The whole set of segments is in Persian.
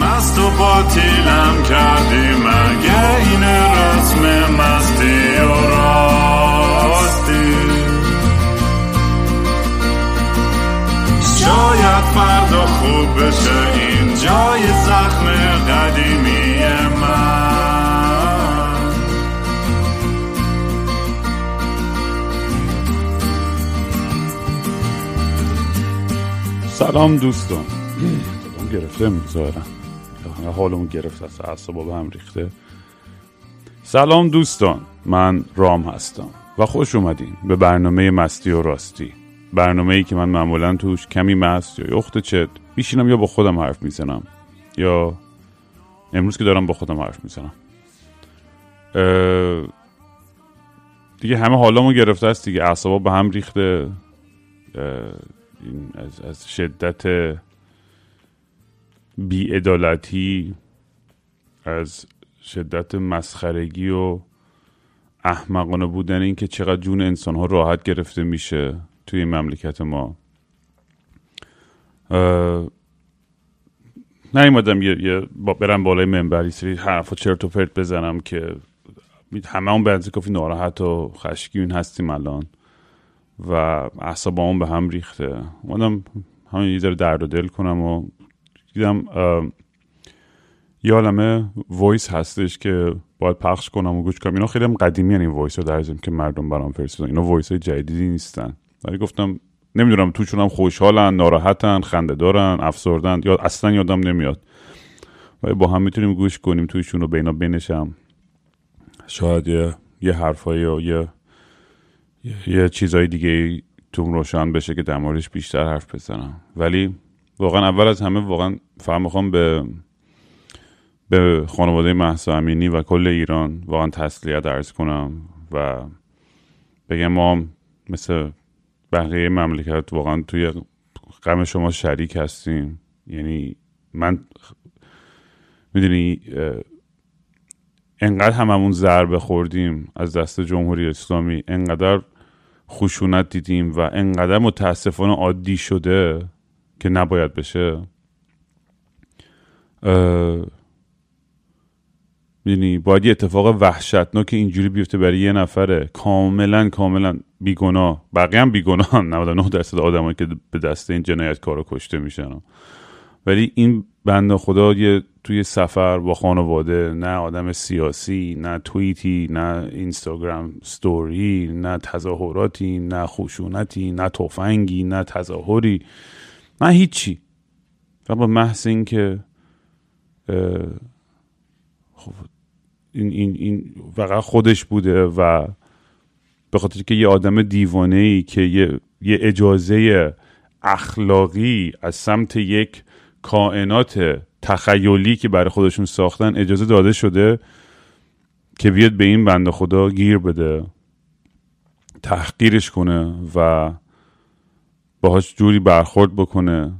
مست و باطیلم کردی مگه این رسم مستی و راستی؟ شاید فردا خوب بشه این جای زخم قدیمی من. سلام دوستان. گرفته می‌گذارم حالمون گرفته از اعصابا به هم ریخته. سلام دوستان من رام هستم و خوش اومدین به برنامه مستی و راستی. برنامه ای که من معمولا توش کمی مست یا یخت چت میشینم یا با خودم حرف می‌زنم. یا امروز که دارم با خودم حرف می‌زنم. دیگه همه حالمون گرفته است دیگه اعصابا به هم ریخته. از, از شدت بیعدالتی از شدت مسخرگی و احمقانه بودن این که چقدر جون انسان ها راحت گرفته میشه توی مملکت ما. نیومدم یه, یه برم بالای منبری سری حرف و چرت و پرت بزنم که همه اون بنزی کافی ناراحت و خشکین هستیم الان و اعصابمون به هم ریخته. اومدم همین یه ذره درد و دل کنم و دیدم یه عالمه voice هستش که باید پخش کنم و گوش کنم. اینا خیلی هم قدیمی این voice رو در که مردم برام فرستادن. اینا voice های جدیدی نیستن. ولی گفتم نمی‌دونم توشون هم خوشحالن ناراحتن خنده دارن افسردن یا اصلا یادم نمیاد. ولی با هم می‌تونیم گوش کنیم توشون رو بینا بینشم شاید یه, یه حرفایی و یه یه چیزای دیگه تو روشن بشه که در موردش بیشتر حرف بزنم. ولی واقعا اول از همه واقعا فهم می‌خوام به به خانواده محسا امینی و کل ایران واقعا تسلیت ارز کنم و بگم ما مثل بقیه مملکت واقعا توی غم شما شریک هستیم. یعنی من می‌دونی انقدر هممون ضربه خوردیم از دست جمهوری اسلامی انقدر خشونت دیدیم و انقدر متاسفانه عادی شده. که نباید بشه. یعنی باید یه اتفاق وحشتناک اینجوری بیفته برای یه نفره. کاملا کاملا بیگناه. بقیه هم بیگناه 99 درصد آدمایی که به دست این جنایتکارا کشته میشن. ولی این بنده خدا یه توی سفر با خانواده نه آدم سیاسی نه توییتی نه اینستاگرام ستوری نه تظاهراتی نه خشونتی نه تفنگی نه تظاهری. نه هیچی. فقط با محض این که خب این, این, این فقط خودش بوده و به خاطر که یه آدم دیوانه ای که یه, یه اجازه اخلاقی از سمت یک کائنات تخیلی که برای خودشون ساختن اجازه داده شده که بیاد به این بنده خدا گیر بده تحقیرش کنه و باهاش جوری برخورد بکنه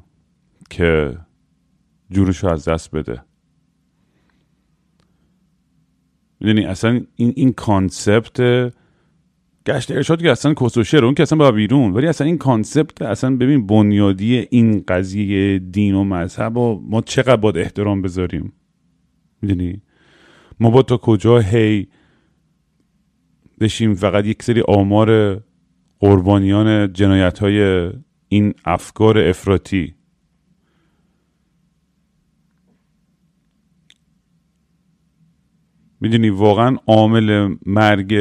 که جورش رو از دست بده. می‌دونی اصلا این این کانسپت گشت ارشاد که اصلا کسوشه اون که اصلا با بیرون. ولی اصلا این کانسپت اصلا ببین بنیادی این قضیه دین و مذهب و ما چقدر باید احترام بذاریم. می‌دونی ما با تا کجا هی بشیم فقط یک سری آمار قربانیان جنایت های این افکار افراطی. می‌دونی واقعا عامل مرگ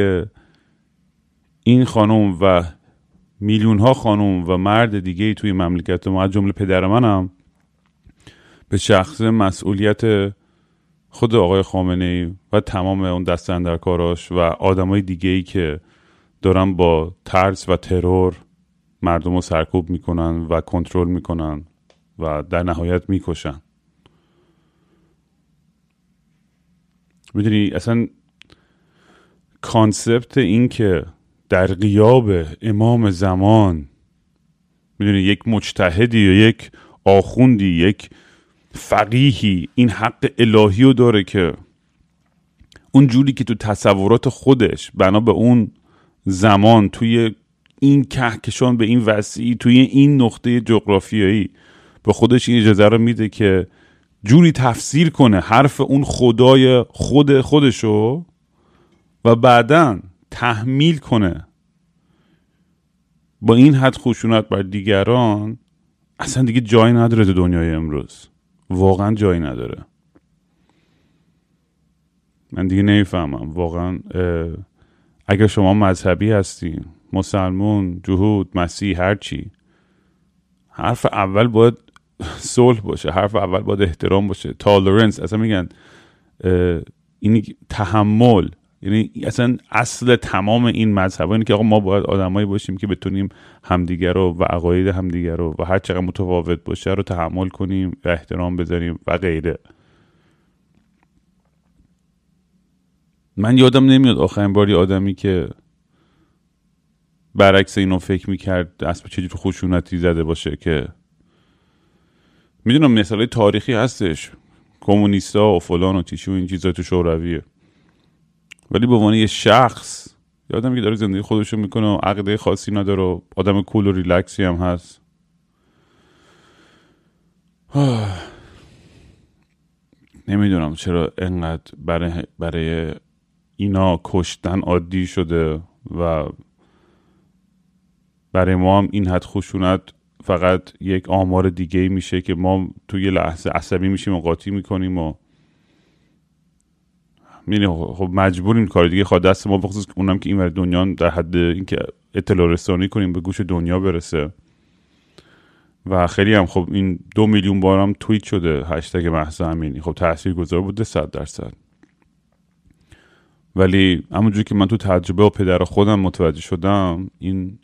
این خانم و میلیون ها خانم و مرد دیگه ای توی مملکت ما از جمله پدر منم به شخص مسئولیت خود آقای خامنه ای و تمام اون دست کاراش و آدمای دیگه ای که دارن با ترس و ترور مردم رو سرکوب می‌کنن و کنترل می‌کنن و در نهایت می‌کشن. می‌دونی اصلا کانسپت این که در قیاب امام زمان می‌دونی یک مجتهدی و یک آخوندی یک فقیهی این حق الهی رو داره که اون جوری که تو تصورات خودش بنا به اون زمان توی این کهکشان به این وسیعی توی این نقطه جغرافیایی. به خودش این اجازه رو میده که جوری تفسیر کنه حرف اون خدای خود خودشو و بعدا تحمیل کنه با این حد خشونت بر دیگران. اصلا دیگه جایی نداره تو دنیای امروز. واقعا جایی نداره. من دیگه نمی‌فهمم. واقعا اگر شما مذهبی هستین مسلمون جهود مسیح هرچی حرف اول باید صلح باشه حرف اول باید احترام باشه. تالرنس اصلا میگن این تحمل یعنی اصلا اصل تمام این مذهب اینه که آقا ما باید آدمایی باشیم که بتونیم همدیگر رو و عقاید همدیگر رو و هر چقدر متفاوت باشه رو تحمل کنیم و احترام بذاریم و غیره. من یادم نمیاد آخرین باری آدمی که برعکس اینو فکر می‌کرد به چجور خشونتی زده باشه که می‌دونم مثال تاریخی هستش. کمونیستا و فلان و تیشو این چیزا تو شورویه. ولی به عنوان یه شخص یادم که داره زندگی خودشو می‌کنه و عقیده خاصی نداره و آدم کول و ریلکسی هم هست. نمی‌دونم چرا انقدر برای, برای اینا کشتن عادی شده و برای ما هم این حد خشونت فقط یک آمار دیگه میشه که ما توی لحظه عصبی میشیم و قاطی می‌کنیم و می‌دونی خب مجبوریم کار دیگه. خواهد دست ما بخصوص اونم که این دنیا در حد اینکه اطلاع رسانی کنیم به گوش دنیا برسه. و خیلی هم خب این دو میلیون بار هم توییت شده. هشتگ محسا امینی. خب تاثیر گذار بوده صد درصد. ولی همونجور که من تو تجربه و پدر خودم متوجه شدم این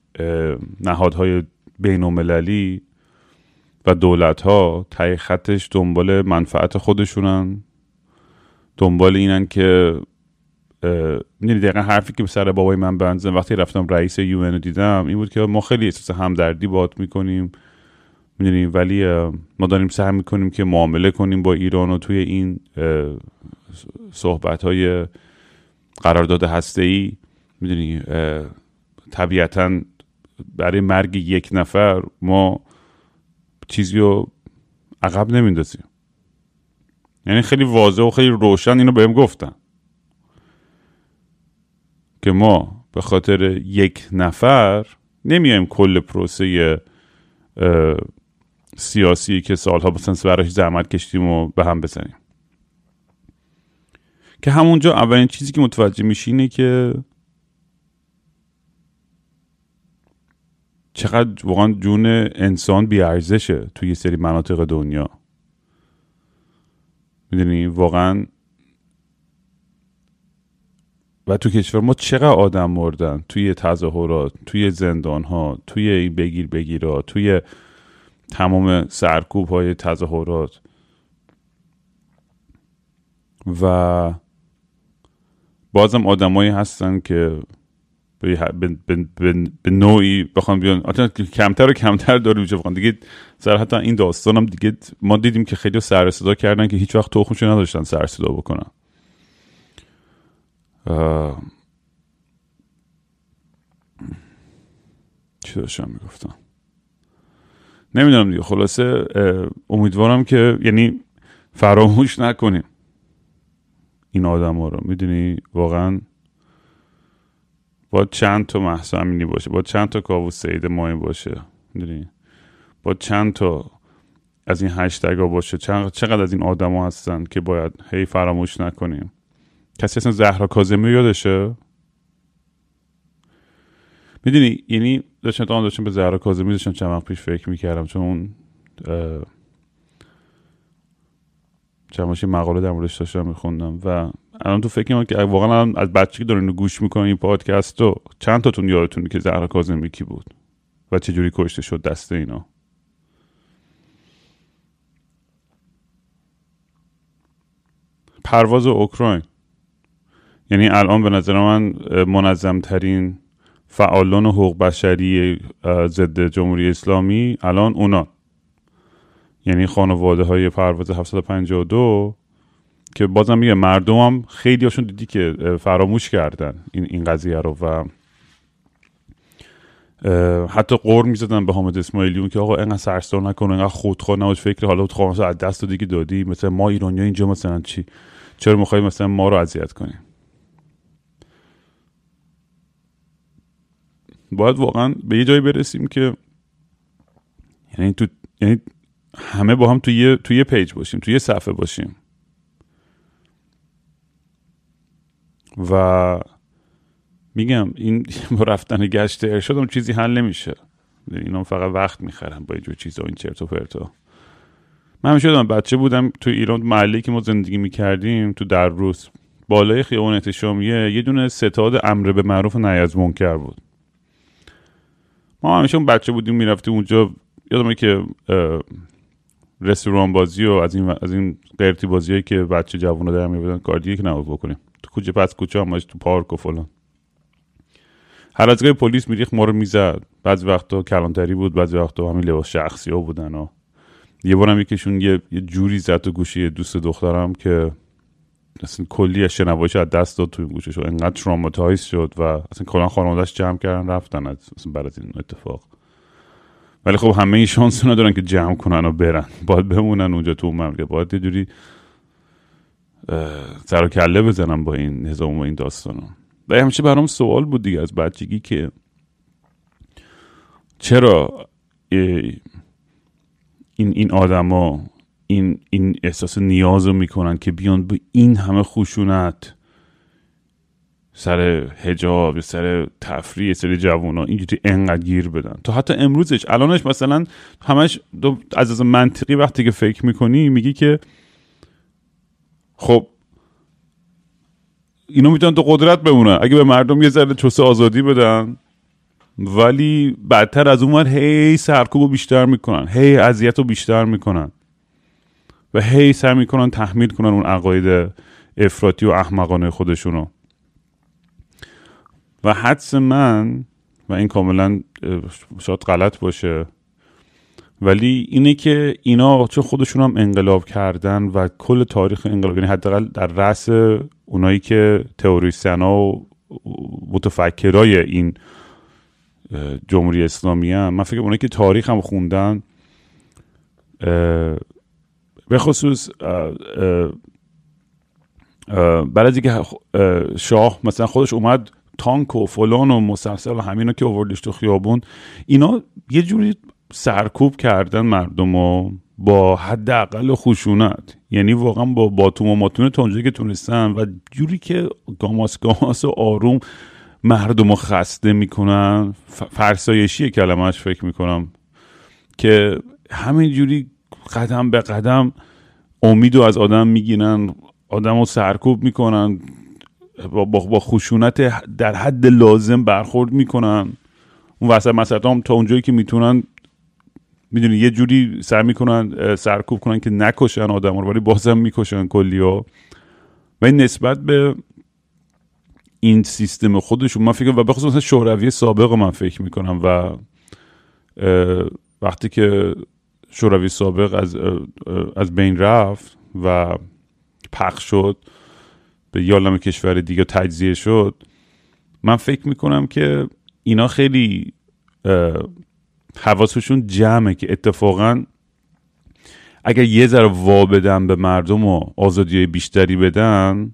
نهادهای بین المللی و دولت ها خطش دنبال منفعت خودشونن دنبال اینن که می‌دونی دقیقا حرفی که سر بابای من بنزن وقتی رفتم رئیس یو رو دیدم این بود که ما خیلی احساس همدردی باد می‌کنیم. می‌دونیم ولی ما داریم سعی می‌کنیم که معامله کنیم با ایران و توی این صحبت های قرارداد هسته ای می‌دونی طبیعتا برای مرگ یک نفر ما چیزی رو عقب نمیندازیم یعنی خیلی واضح و خیلی روشن اینو بهم گفتن. که ما به خاطر یک نفر نمیایم کل پروسه سیاسی که سالها مثلا براش زحمت کشتیم و به هم بزنیم. که همونجا اولین چیزی که متوجه میشی اینه که چقدر واقعا جون انسان بیارزشه توی یه سری مناطق دنیا. می‌دونی؟ واقعا و تو کشور ما چقدر آدم مردن؟ توی تظاهرات توی زندان ها توی این بگیر بگیرها توی تمام سرکوب های تظاهرات. و بازم آدمایی هستن که به, نوعی بخوام بیان. کمتر و کمتر داره میشه دیگه سر حتی این داستان هم دیگه ما دیدیم که خیلی سر صدا کردن که هیچ وقت تخمشون نداشتن سر صدا بکنن. چی داشتم می‌گفتم؟ نمی‌دونم دیگه. خلاصه امیدوارم که یعنی فراموش نکنیم این آدم ها رو. می‌دونی؟ واقعا با چند تا محسا امینی باشه با چند تا کاووس سید ماهی باشه می‌دونی؟ با چند تا از این هشتگ ها باشه چقدر از این آدما هستن که باید هی فراموش نکنیم؟ کسی اصلا زهرا کازمی یادشه؟ می‌دونی؟ یعنی داشتم تا داشتم به زهرا کازمی داشتم چند وقت پیش فکر می‌کردم چون اون چند مقاله در موردش داشتم میخوندم و الان تو فکر که واقعا از بچگی دارین گوش می‌کنن این پادکست رو چند تاتون یادتونه که زهرا کاظمی کی بود و چجوری کشته شد دست اینا؟ پرواز اوکراین. یعنی الان به نظر من منظم ترین فعالان حقوق بشری ضد جمهوری اسلامی الان اونا. یعنی خانواده های پرواز 752 که بازم میگه مردم هم خیلی هاشون دیدی که فراموش کردن این, این قضیه رو و حتی قور می‌زدن به حامد اسماعیلیون که آقا اینقدر سرستار نکن اینقدر خودخواه نباش فکر حالا تو از دست دادی که دادی مثلا ما ایرانی اینجا مثلا چی؟ چرا می‌خوای مثلا ما رو اذیت کنی؟ باید واقعا به یه جایی برسیم که یعنی تو یعنی همه با هم توی یه توی یه پیج باشیم توی یه صفحه باشیم. و میگم این با رفتن گشت ارشاد چیزی حل نمیشه. اینا فقط وقت می‌خرن با اینجور چیزا این چرت و پرتا. من همیشه دارم بچه بودم تو ایران محلی که ما زندگی می‌کردیم تو در روز بالای خیابان احتشامیه یه دونه ستاد امر به معروف نهی از منکر بود. ما همیشه اون بچه بودیم می‌رفتیم اونجا. یادمه که رستوران بازی و از این از این قرتی بازیایی که بچه جوونا در میبودن کار دیگه که نباید بکنیم. تو کوچه پس کوچه هم تو پارک و فلان. هر از پلیس میریخ ما رو می‌زد. بعضی وقتا کلانتری بود بعضی وقتا همین لباس شخصی ها بودن و یه بارم یکیشون یه, یه جوری زد تو گوشی دوست دخترم که اصلا کلی از شنوایش از دست داد توی گوشش و انقدر traumatize شد و اصلا کلا خانوادهش جمع کردن رفتن از اصلا از این اتفاق. ولی خب همه این شانس ندارن که جمع کنن و برن. باید بمونن اونجا تو مملکت. باید یه جوری سر و کله بزنم با این نظام و این داستان و همیشه برام سوال بود دیگه از بچگی که چرا این این آدما این این احساس نیاز رو می‌کنن که بیان به این همه خشونت سر هجاب سر تفریح سر جوان ها اینجوری انقدر گیر بدن. تا حتی امروزش الانش مثلا همش از از منطقی وقتی که فکر می‌کنی میگی که خب اینو می‌تونن تو قدرت بمونن. اگه به مردم یه ذره چوسه آزادی بدن ولی بدتر از اون هی سرکوب رو بیشتر می‌کنن. هی اذیت رو بیشتر می‌کنن. و هی سعی می‌کنن تحمیل کنن اون عقاید افراطی و احمقانه خودشونو. و حدس من و این کاملا شاید غلط باشه ولی اینه که اینا چون خودشون هم انقلاب کردن و کل تاریخ انقلاب یعنی حداقل در رأس اونایی که تئوریسین و متفکرای این جمهوری اسلامی هم من فکر اونایی که تاریخ هم خوندن به خصوص بعد از اینکه شاه مثلا خودش اومد تانک و فلان و مسلسل و همینا که آوردش تو خیابون اینا یه جوری سرکوب کردن مردم و با حداقل خشونت. یعنی واقعا با باتوم و ماتون که تونستن و جوری که گاماس گاماس و آروم مردم رو خسته می‌کنن. فرسایشی کلمهش فکر می‌کنم که همین جوری قدم به قدم امید از آدم می‌گیرن آدم رو سرکوب می‌کنن با, با خشونت در حد لازم برخورد می‌کنن. اون وسط هم تا اونجایی که می‌تونن می‌دونی یه جوری سر می‌کنن سرکوب کنن که نکشن آدم رو ولی بازم می‌کشن کلی ها و این نسبت به این سیستم خودشون من فکر و به خصوص مثلا شوروی سابق من فکر می‌کنم و وقتی که شوروی سابق از از بین رفت و پخش شد به یالم کشور دیگه تجزیه شد من فکر می‌کنم که اینا خیلی حواسشون جمعه که اتفاقا اگر یه ذره وا بدن به مردم و آزادی بیشتری بدن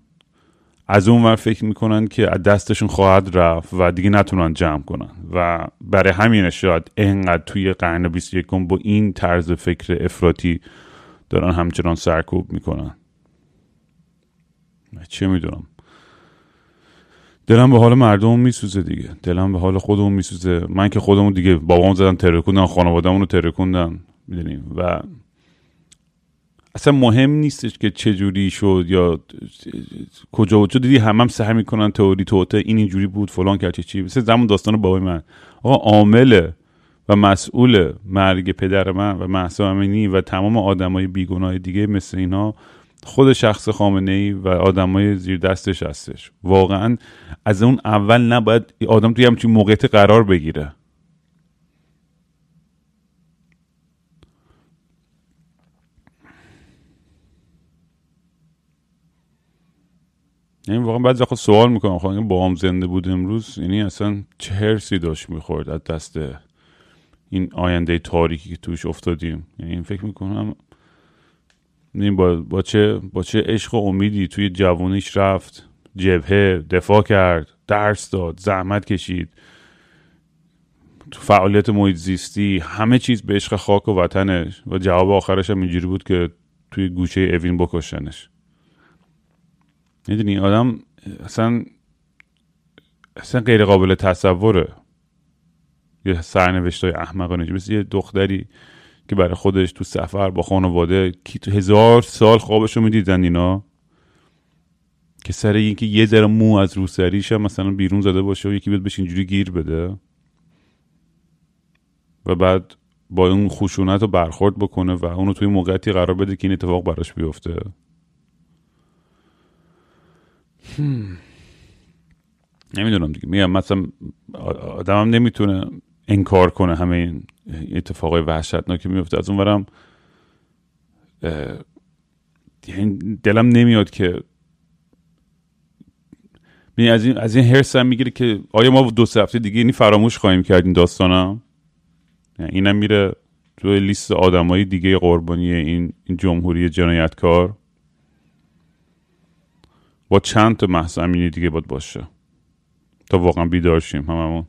از اون ور فکر می‌کنن که از دستشون خواهد رفت و دیگه نتونن جمع کنن. و برای همین شاید انقدر توی قرن 21 با این طرز فکر افراطی دارن همچنان سرکوب می‌کنن. چه می‌دونم؟ دلم به حال مردم میسوزه دیگه. دلم به حال خودمون میسوزه. من که خودمون دیگه بابامون زدن ترکوندن خانوادهمون رو ترکوندن می‌دونیم و اصلا مهم نیستش که چه جوری شد یا کجا و دیدی همم هم سعی می‌کنن تئوری توته این اینجوری بود فلان کرد چی. مثل زمان داستان بابای من. آقا عامل و مسئول مرگ پدر من و محسا امینی و تمام آدمای بیگناه دیگه مثل اینا خود شخص خامنه ای و آدمای زیر دستش هستش. واقعا از اون اول نباید آدم توی همچین موقعیت قرار بگیره. یعنی واقعا بعد خود سوال می‌کنم خب با هم زنده بود امروز؟ یعنی اصلا چه هرسی داشت می‌خورد از دست این آینده تاریکی که توش افتادیم؟ یعنی فکر می‌کنم با, با چه با چه عشق و امیدی توی جوانیش رفت جبهه دفاع کرد درس داد زحمت کشید. تو فعالیت محیط زیستی همه چیز به عشق خاک و وطنش. و جواب آخرش هم اینجوری بود که توی گوشه اوین بکشنش. می‌دونی آدم اصلا اصلا غیر قابل تصوره. یه سرنوشت های احمقانه. مثل یه دختری که برای خودش تو سفر با خانواده کی تو هزار سال خوابش رو می‌دیدن اینا. که سر اینکه یه ذره مو از روسریش هم مثلا بیرون زده باشه و یکی بیاد بهش اینجوری گیر بده. و بعد با اون خشونت رو برخورد بکنه و اونو توی موقعیتی قرار بده که این اتفاق براش بیفته. نمی‌دونم دیگه. میگم مثلا آدمم نمی‌تونه انکار کنه همه این اتفاقای وحشتناک که میفته از اونورم یعنی دلم نمیاد که از این از این هرس هم می‌گیره که آیا ما دو سه هفته دیگه اینی فراموش خواهیم کرد این داستانم اینم میره توی لیست آدمای دیگه قربانی این این جمهوری جنایتکار با چند تا محض امینی دیگه باید باشه تا واقعا بیدار شیم هممون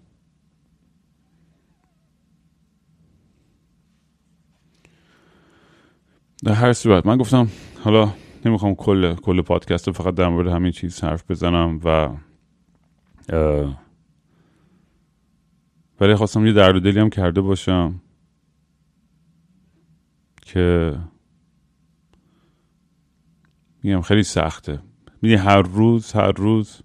در هر صورت. من گفتم حالا نمی‌خوام کل کل پادکست رو فقط در مورد همین چیز حرف بزنم و ولی خواستم یه درد دلی هم کرده باشم که میگم خیلی سخته. می‌دونی هر روز هر روز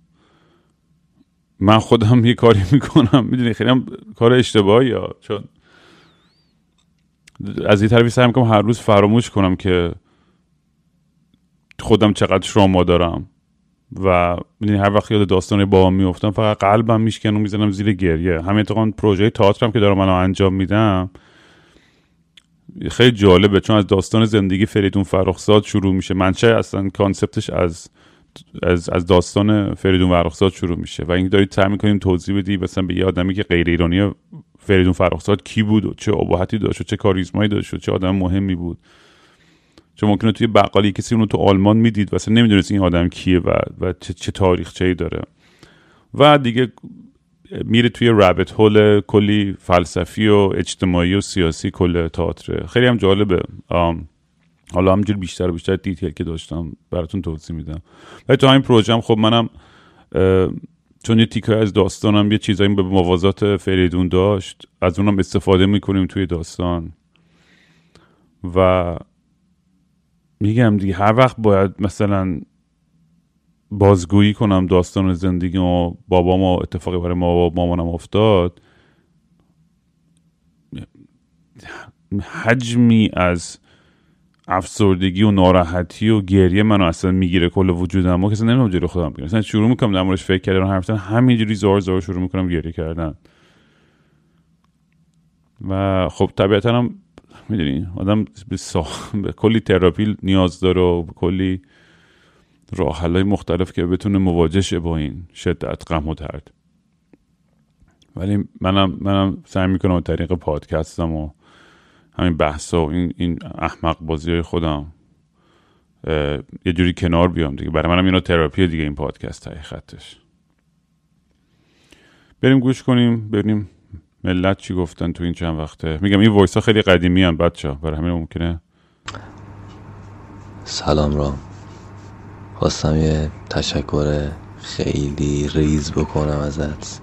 من خودم یه کاری می‌کنم. می‌دونی خیلی هم کار اشتباهی یا چون از این طرفی سعی می‌کنم هر روز فراموش کنم که خودم چقدر شما دارم و می‌دونی هر وقت یاد داستان بابام میفتم فقط قلبم میشکن و می‌زنم زیر گریه. همین اتفاقا پروژه تئاترم که دارم الان انجام میدم خیلی جالبه چون از داستان زندگی فریدون فرخزاد شروع میشه. منشه اصلا کانسپتش از از, از داستان فریدون فرخزاد شروع میشه و این دارید سعی می‌کنیم توضیح بدی مثلا به یه آدمی که غیر ایرانی فریدون فرخزاد کی بود و چه ابهتی داشت و چه کاریزمایی داشت و چه آدم مهمی بود. چون ممکنه توی بقالی کسی اونو تو آلمان می‌دید و اصلا نمی‌دونست این آدم کیه و, و چه, چه تاریخچه‌ای داره. و دیگه میره توی رابط هول کلی فلسفی و اجتماعی و سیاسی کل تئاتر. خیلی هم جالبه. حالا همجور بیشتر و بیشتر دیتیل که داشتم براتون توضیح میدم. ولی تو همین پروژه خب منم چون یه تیکه از داستانم یه چیزایی به موازات فریدون داشت از اونم استفاده می‌کنیم توی داستان. و میگم دیگه هر وقت باید مثلا بازگویی کنم داستان زندگی و بابا ما اتفاقی برای ما مامانم افتاد حجمی از افسردگی و ناراحتی و گریه منو اصلا می‌گیره. کل وجودم و کسی نمی‌دونم جلو خودم بگیرم شروع می‌کنم در موردش فکر کردن حرف همینجوری زار زار شروع می‌کنم گریه کردن. و خب طبیعتا هم می‌دونی آدم به, به کلی تراپی نیاز داره و به کلی راه مختلف که بتونه مواجه شه با این شدت غم و درد. ولی منم منم سعی می‌کنم طریق پادکستم و همین بحث و این, این احمق بازی های خودم. یه جوری کنار بیام دیگه. برای منم اینا تراپی دیگه این پادکست حقیقتش بریم گوش کنیم بریم ملت چی گفتن تو این چند وقته. میگم این voice ها خیلی قدیمی هم بچه برای همین ممکنه. سلام رام. خواستم یه تشکر خیلی ریز بکنم ازت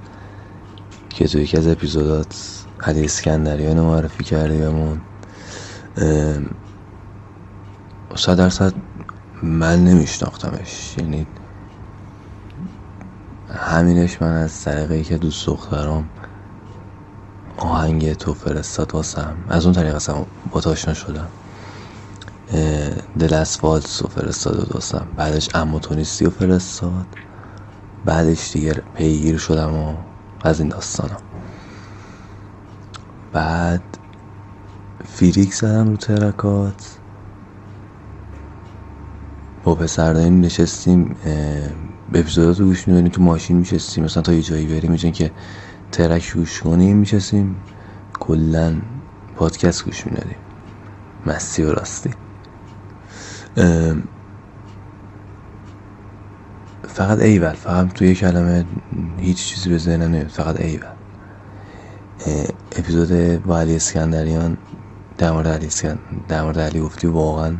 که تو یکی از اپیزودات علی اسکندریان معرفی کردی بمون صد درصد من نمیشناختمش. یعنی همینش من از طریقی که دوست دخترام آهنگ تو فرستاد واسم. از اون طریق اصلا با آشنا شدم. دل اسفالت رو فرستاد واسم. بعدش اموتونیستی رو فرستاد. بعدش دیگه پیگیر شدم و از این داستانم. بعد فیریک زدم رو ترکات. با پسرداریم نشستیم به اپیزودات رو گوش می‌دونیم تو ماشین میشستیم. مثلا تا یه جایی بریم میشن که ترک گوش کنیم میشستیم. کلا پادکست گوش می‌دادیم. مستی و راستی. فقط ایول فقط توی کلمه هیچ چیزی به ذهنم نمیاد. فقط ایول. اپیزود با علی اسکندریان در مورد علی اسکن... در مورد علی گفتی واقعا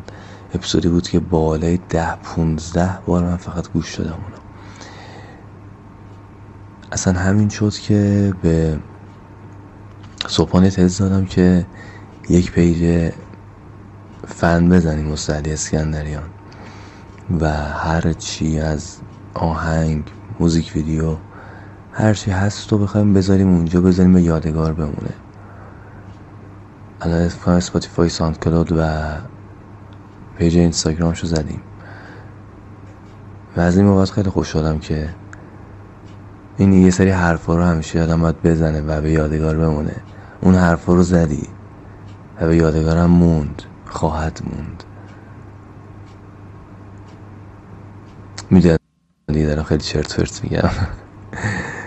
اپیزودی بود که بالای ده پونزده بار من فقط گوش دادم اونو. اصلا همین شد که به صبحانه تز دادم که یک page fan بزنیم واسه علی اسکندریان و هر چی از آهنگ موزیک ویدیو هر چی هست رو بخوایم بذاریم اونجا بذاریم به یادگار بمونه. الان Spotify Spotify SoundCloud و page اینستاگرامشو زدیم. و از این موقع خیلی خوش شدم که این یه سری حرفا رو همیشه آدم باید بزنه و به یادگار بمونه. اون حرفا رو زدی و به یادگارم موند خواهد موند. می‌دونی دارم خیلی چرت فرت میگم.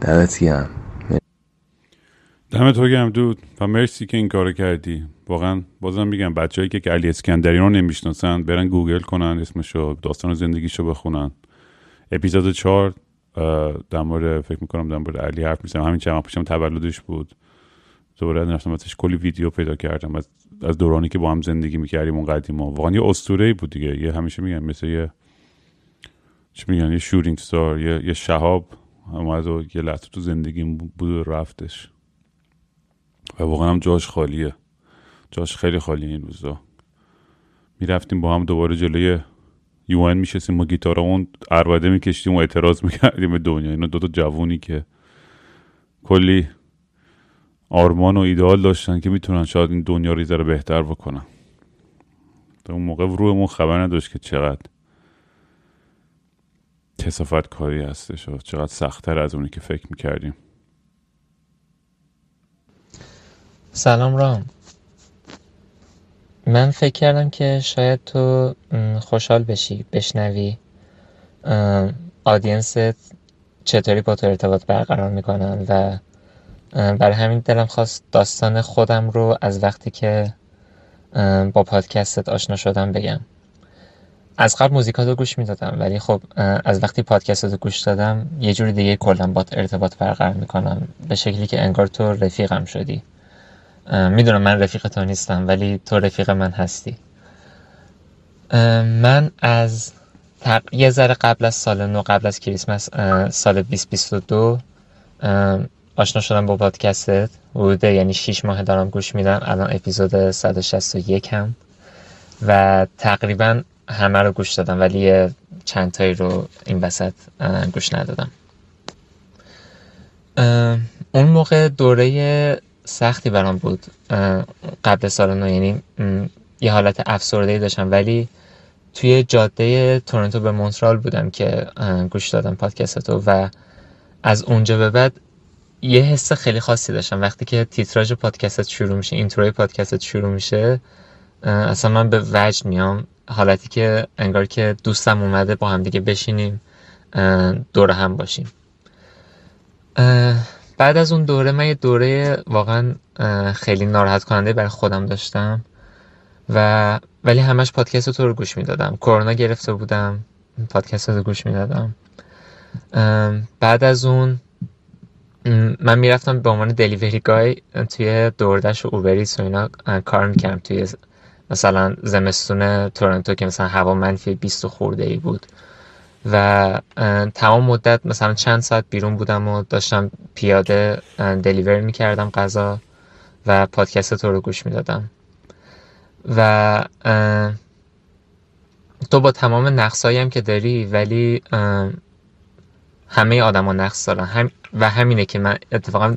دمت گرم. دمت گرم دود و مرسی که این کارو کردی. واقعا بازم میگم بچههایی که علی اسکندری رو نمی‌شناسن برن گوگل کنن اسمشو داستان زندگیشو بخونن. اپیزود چهار در مورد فکر می‌کنم در علی حرف می‌زنم. همین چند پیشم تولدش بود. دوباره نرفتم ازش کلی ویدیو پیدا کردم. از, از دورانی که با هم زندگی می‌کردیم اون قدیما. واقعا یه اسطوره بود دیگه. یه همیشه میگم مثل یه چی میگن؟ یه شورینگ ستار یه, یه شهاب. اومد و یه لحظه تو زندگی بود و رفتش. و واقعا هم جاش خالیه. جاش خیلی خالیه این روزا. می‌رفتیم با هم دوباره جلوی یوان میشستیم ما گیتارا اون ارواده میکشتیم و اعتراض می‌کردیم به دنیا. اینا دوتا جوونی که کلی آرمان و ایدئال داشتن که می‌تونن شاید این دنیا رو بهتر بکنن. در اون موقع روحمون خبر نداشت که چقدر. کسافت کاری هستش و چقدر سختتر از اونی که فکر می‌کردیم. سلام رام. من فکر کردم که شاید تو خوشحال بشی بشنوی آدینست چطوری با تو ارتباط برقرار می‌کنن و برای همین دلم خواست داستان خودم رو از وقتی که با پادکستت آشنا شدم بگم. از قبل موزیکات رو گوش می‌دادم ولی خب از وقتی پادکست رو گوش دادم یه جور دیگه کلا با ارتباط برقرار می‌کنم به شکلی که انگار تو رفیقم شدی. می‌دونم من رفیق تو نیستم ولی تو رفیق من هستی. من از یه ذره قبل از سال نو قبل از کریسمس سال 2022 آشنا شدم با پادکستت. بوده یعنی 6 ماه دارم گوش میدم. الان اپیزود 161 هم و تقریبا همه رو گوش دادم ولی چند تایی رو این وسط گوش ندادم. اون موقع دوره سختی برام بود قبل سال نو یعنی یه حالت افسرده داشتم ولی توی جاده تورنتو به مونترال بودم که گوش دادم پادکستو و از اونجا به بعد یه حس خیلی خاصی داشتم. وقتی که تیتراژ پادکست شروع میشه اینتروی پادکست شروع میشه اصلا من به وجد میام. حالتی که انگار که دوستم اومده با هم دیگه بشینیم دور هم باشیم. بعد از اون دوره من یه دوره واقعا خیلی ناراحت کننده برای خودم داشتم و ولی همش پادکست تو رو گوش می‌دادم. کرونا گرفته بودم پادکست رو گوش می‌دادم. بعد از اون من می‌رفتم به عنوان دلیوری گای توی دوردش و اوبریس و اینا کار می‌کردم توی مثلا زمستون تورنتو که مثلا هوا منفی 20 خورده ای بود. و تمام مدت مثلا چند ساعت بیرون بودم و داشتم پیاده دلیور می‌کردم غذا و پادکست تو رو گوش می‌دادم. و تو با تمام نقصایی هم که داری ولی همه آدما نقص دارن. هم و همینه که من اتفاقا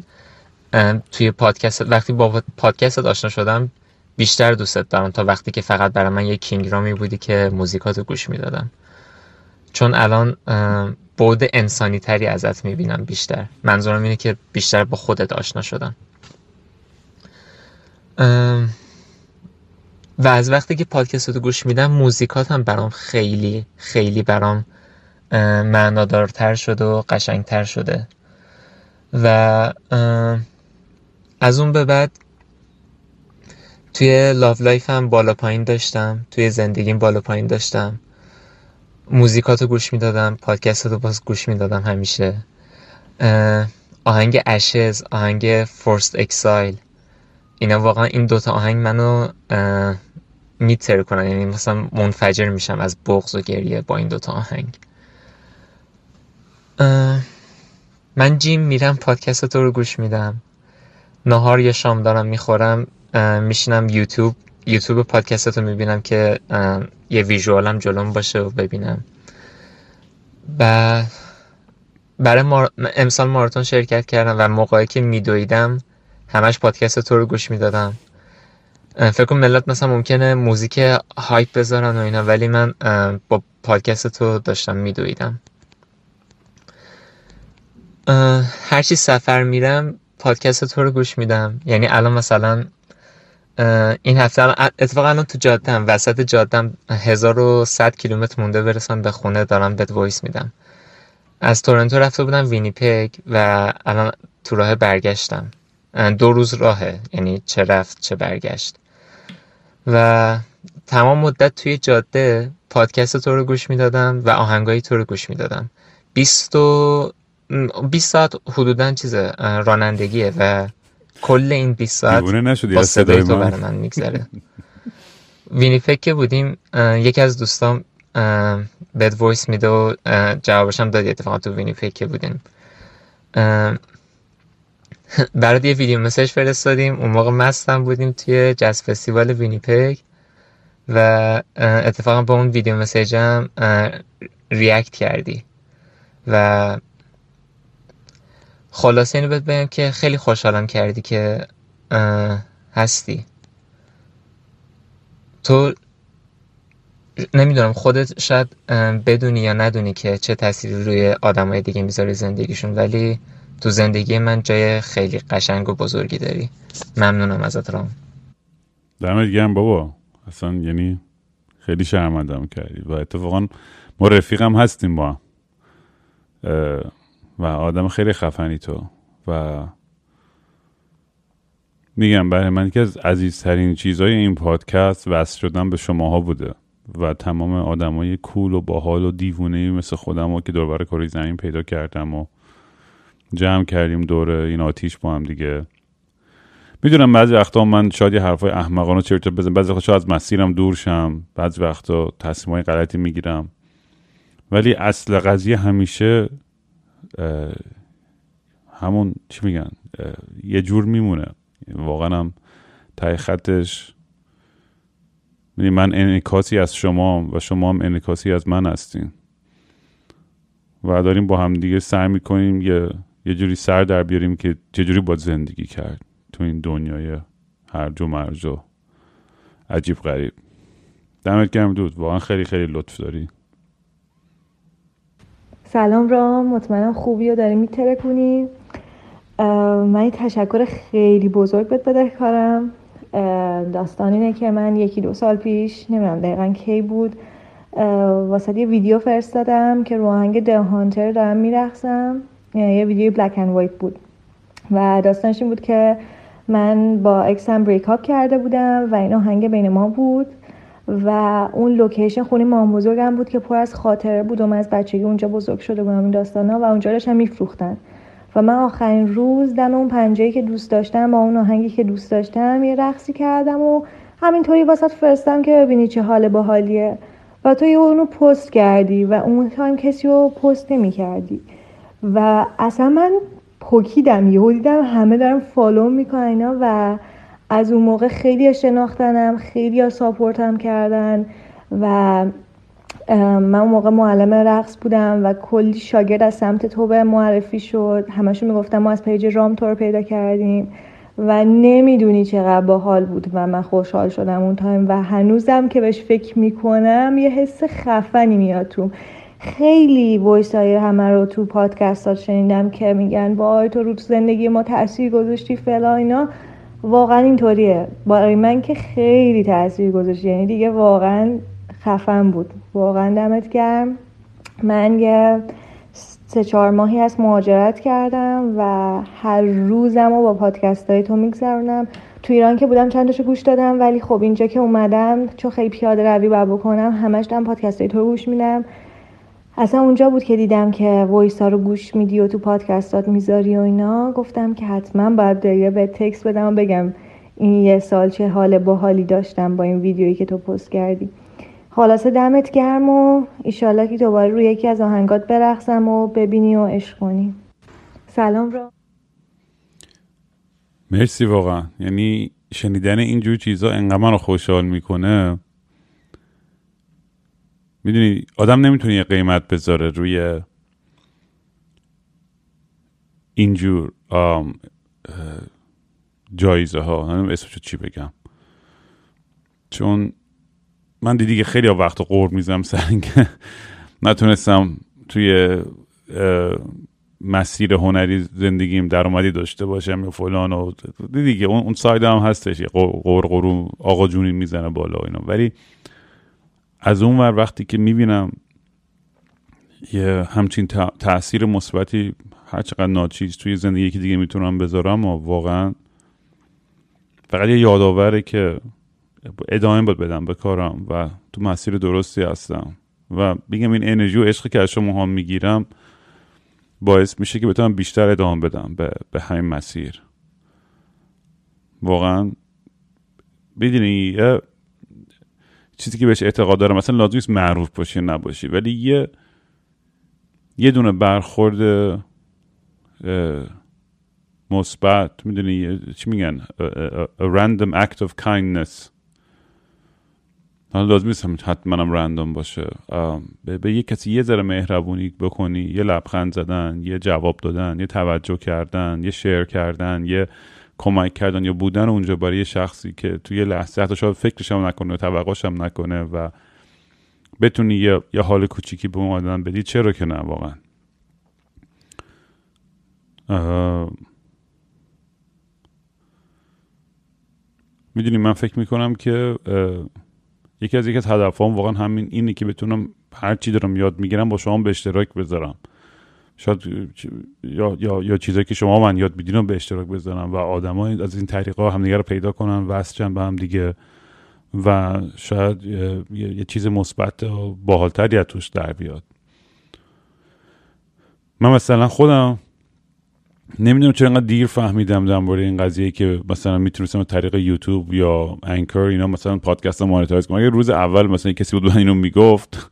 توی پادکست وقتی با پادکست آشنا شدم بیشتر دوستت دارم تا وقتی که فقط برای من یه کینگرامی بودی که موزیکاتو گوش می‌دادم. چون الان بعد انسانی تری ازت می‌بینم بیشتر. منظورم اینه که بیشتر با خودت آشنا شدم. و از وقتی که پادکست رو گوش میدم موزیکات هم برام خیلی خیلی برام معنادارتر شده و قشنگتر شده. و از اون به بعد توی love life هم بالا پایین داشتم توی زندگیم بالا پایین داشتم. موزیکاتو گوش می‌دادم پادکستاتو باز گوش می‌دادم همیشه. آهنگ اشز آهنگ فورست اکسایل اینا واقعا این دوتا آهنگ منو میتر کنن. یعنی مثلا منفجر میشم از بغض و گریه با این دوتا آهنگ. من جیم میرم پادکست تو رو گوش میدم. نهار یا شام دارم می‌خورم میشینم یوتیوب یوتیوب پادکست رو می‌بینم که یه ویژوالم جلوم باشه و ببینم. و برای مار... امسال ماراتون شرکت کردم و موقعی که میدویدم همش پادکست تو رو گوش می‌دادم. فکر کنم ملت مثلا ممکنه موزیک هایپ بذارن و اینا ولی من با پادکست تو داشتم میدویدم. هرچی سفر میرم پادکست تو رو گوش میدم. یعنی الان مثلا این هفته اتفاقا الان تو جادم وسط جادم 1100 کیلومتر مونده برسم به خونه دارم بهت voice میدم. از تورنتو رفته بودم وینیپگ و الان تو راه برگشتم. دو روز راهه یعنی چه رفت چه برگشت. و تمام مدت توی جاده پادکست تو رو گوش می‌دادم و آهنگایی تو رو گوش می‌دادم. 20 20 ساعت حدودا چیزه رانندگیه و کل این 20 ساعت با صدای تو برای من میگذره. وینیپگ که بودیم یکی از دوستان بهت voice میده و جوابشم دادی اتفاقا تو وینیپگ که بودیم. برات یه video message فرستادیم. اون موقع مستم بودیم توی jazz festival وینیپگ و اتفاقا با اون video message م react کردی. و خلاصه اینو بهت بگم که خیلی خوشحالم کردی که هستی. تو نمی‌دونم خودت شاید بدونی یا ندونی که چه تأثیری روی آدمای دیگه می‌ذاری زندگیشون ولی تو زندگی من جای خیلی قشنگ و بزرگی داری. ممنونم ازت رام. دمت گرم بابا. اصلا یعنی خیلی شرمندم کردی. و اتفاقا ما رفیقم هستیم با و آدم خیلی خفنی تو. و میگم برای من که از عزیزترین چیزهای این پادکست وصل شدن به شماها بوده و تمام آدمای کول و باحال و دیوونه مثل خودم که دور کاری زمین پیدا کردم و جمع کردیم دور این آتیش با هم دیگه. می‌دونم بعضی وقتا من شاید یه حرفای احمقانه چرت بزنم. بعضی وقتا از مسیرم دور شم. بعضی وقتا تصمیمای غلطی می‌گیرم. ولی اصل قضیه همیشه همون چی میگن؟ یه جور میمونه. واقعا هم تای خطش. من انکاسی از شما و شما هم انکاسی از من هستین. و داریم با هم دیگه سعی می‌کنیم یه یه جوری سر در بیاریم که چجوری باید زندگی کرد تو این دنیای هرج و مرج و عجیب غریب. دمت گرم دود. واقعا خیلی خیلی لطف داری. سلام رام مطمئنم خوبی رو داری میترکونی. من این تشکر خیلی بزرگ بهت بده کارم. داستان اینه که من یکی دو سال پیش نمی‌دونم دقیقا کی بود واست یه ویدیو فرستادم که رو آهنگ The Hunter دارم میرقصم یه ویدیو black and white بود. و داستانش این بود که من با ex م break up کرده بودم و این آهنگ بین ما بود. و اون location خونه مامان بزرگم بود که پر از خاطره بود و من از بچگی اونجا بزرگ شده بودم این داستانا و اونجا داشتن میفروختن. و من آخرین روز دم اون پنجره‌ای که دوست داشتم با اون آهنگی که دوست داشتم یه رقصی کردم و همینطوری واست فرستادم که ببینی چه حال باحالیه. و تو اونو پست کردی و اون time کسی رو پست نمی کردی و اصلا من پکیدم یهو دیدم همه دارم follow می‌کنن اینا و از اون موقع خیلی شناختنم خیلی support م کردن و من اون موقع معلم رقص بودم و کلی شاگرد از سمت تو به معرفی شد. همشون می‌گفتم ما از page رام تو رو پیدا کردیم و نمی‌دونی چقدر باحال بود و من خوشحال شدم اون time و هنوزم که بهش فکر می‌کنم یه حس خفنی میاد تو. خیلی voice های همه رو تو پادکست ها شنیدم که میگن وای تو رو تو زندگی ما تاثیر گذاشتی فلا اینا. واقعا اینطوریه. برای من که خیلی تاثیر گذاشتی یعنی دیگه واقعا خفن بود. واقعا دمت گرم. من یه سه چهار ماهی از مهاجرت کردم و هر روزم رو با پادکست های تو میگذرونم. تو ایران که بودم چند گوش دادم ولی خب اینجا که اومدم چون خیلی پیاده روی باید بکنم همش دارم پادکست های تو گوش میدم. اصلا اونجا بود که دیدم که voice ها رو گوش میدی و تو پادکستات می‌ذاری و اینا گفتم که حتما باید دیگه بهت text بدم و بگم این یه سال چه حال باحالی داشتم با این ویدیویی که تو پست کردی. خلاصه دمت گرم و ایشالله که دوباره روی یکی از آهنگات برقصم و ببینی و عشق کنی. سلام را. مرسی واقعا. یعنی شنیدن اینجور چیزا انقدر رو خوشحال می‌کنه. می‌دونی آدم نمی‌تونه یه قیمت بذاره روی اینجور جایزه ها نمی‌دونم اسمشو چی بگم. چون من دیدی که خیلی وقت قرب میزم اینکه نتونستم توی مسیر هنری زندگیم درآمدی داشته باشم یا فلان و دیدی که اون ساید هم هستش قرقرو آقا جونی می‌زنه بالا اینا. ولی از اون ور وقتی که می‌بینم یه همچین تاثیر مثبتی هر چقدر ناچیز توی زندگی که دیگه می‌تونم بذارم و واقعا فقط یه یادآوره که ادامه باید بدم به کارم و تو مسیر درستی هستم و بگم این انرژی و عشقی که از شما هم می‌گیرم باعث میشه که بتونم بیشتر ادامه بدم به, به همین مسیر. واقعا بدونی چیزی که بهش اعتقاد دارم مثلا لازم نیست معروف باشی نباشی ولی یه یه دونه برخورد مثبت می‌دونی چی میگن؟ a, random act of kindness. حالا لازم نیست حتما هم رندوم باشه. به, به یه کسی یه ذره مهربونی بکنی یه لبخند زدن یه جواب دادن یه توجه کردن یه شیر کردن یه کمک کردن یا بودن اونجا برای شخصی که توی لحظه حتی شاید فکرش هم نکنه و توقعش هم نکنه و بتونی یه, یه حال کوچیکی به اون آدم بدی چرا که نه واقعا؟ می‌دونی من فکر می‌کنم که یکی از یکی از هدفام واقعا همین اینه که بتونم هر چی دارم یاد می‌گیرم با شما به اشتراک بذارم. شاید یا یا یا چیزایی که شما من یاد میدین به اشتراک بذارم و آدما از این طریقا همدیگه رو پیدا کنن وصل به هم دیگه و شاید یه, چیز مثبت و باحالتری از توش در بیاد. من مثلا خودم نمی‌دونم چرا انقدر دیر فهمیدم در مورد این قضیه که مثلا می‌تونستم از طریق یوتیوب یا انکر اینا مثلا پادکست رو مانیتایز کنم. اگه روز اول مثلا کسی بود اینو می‌گفت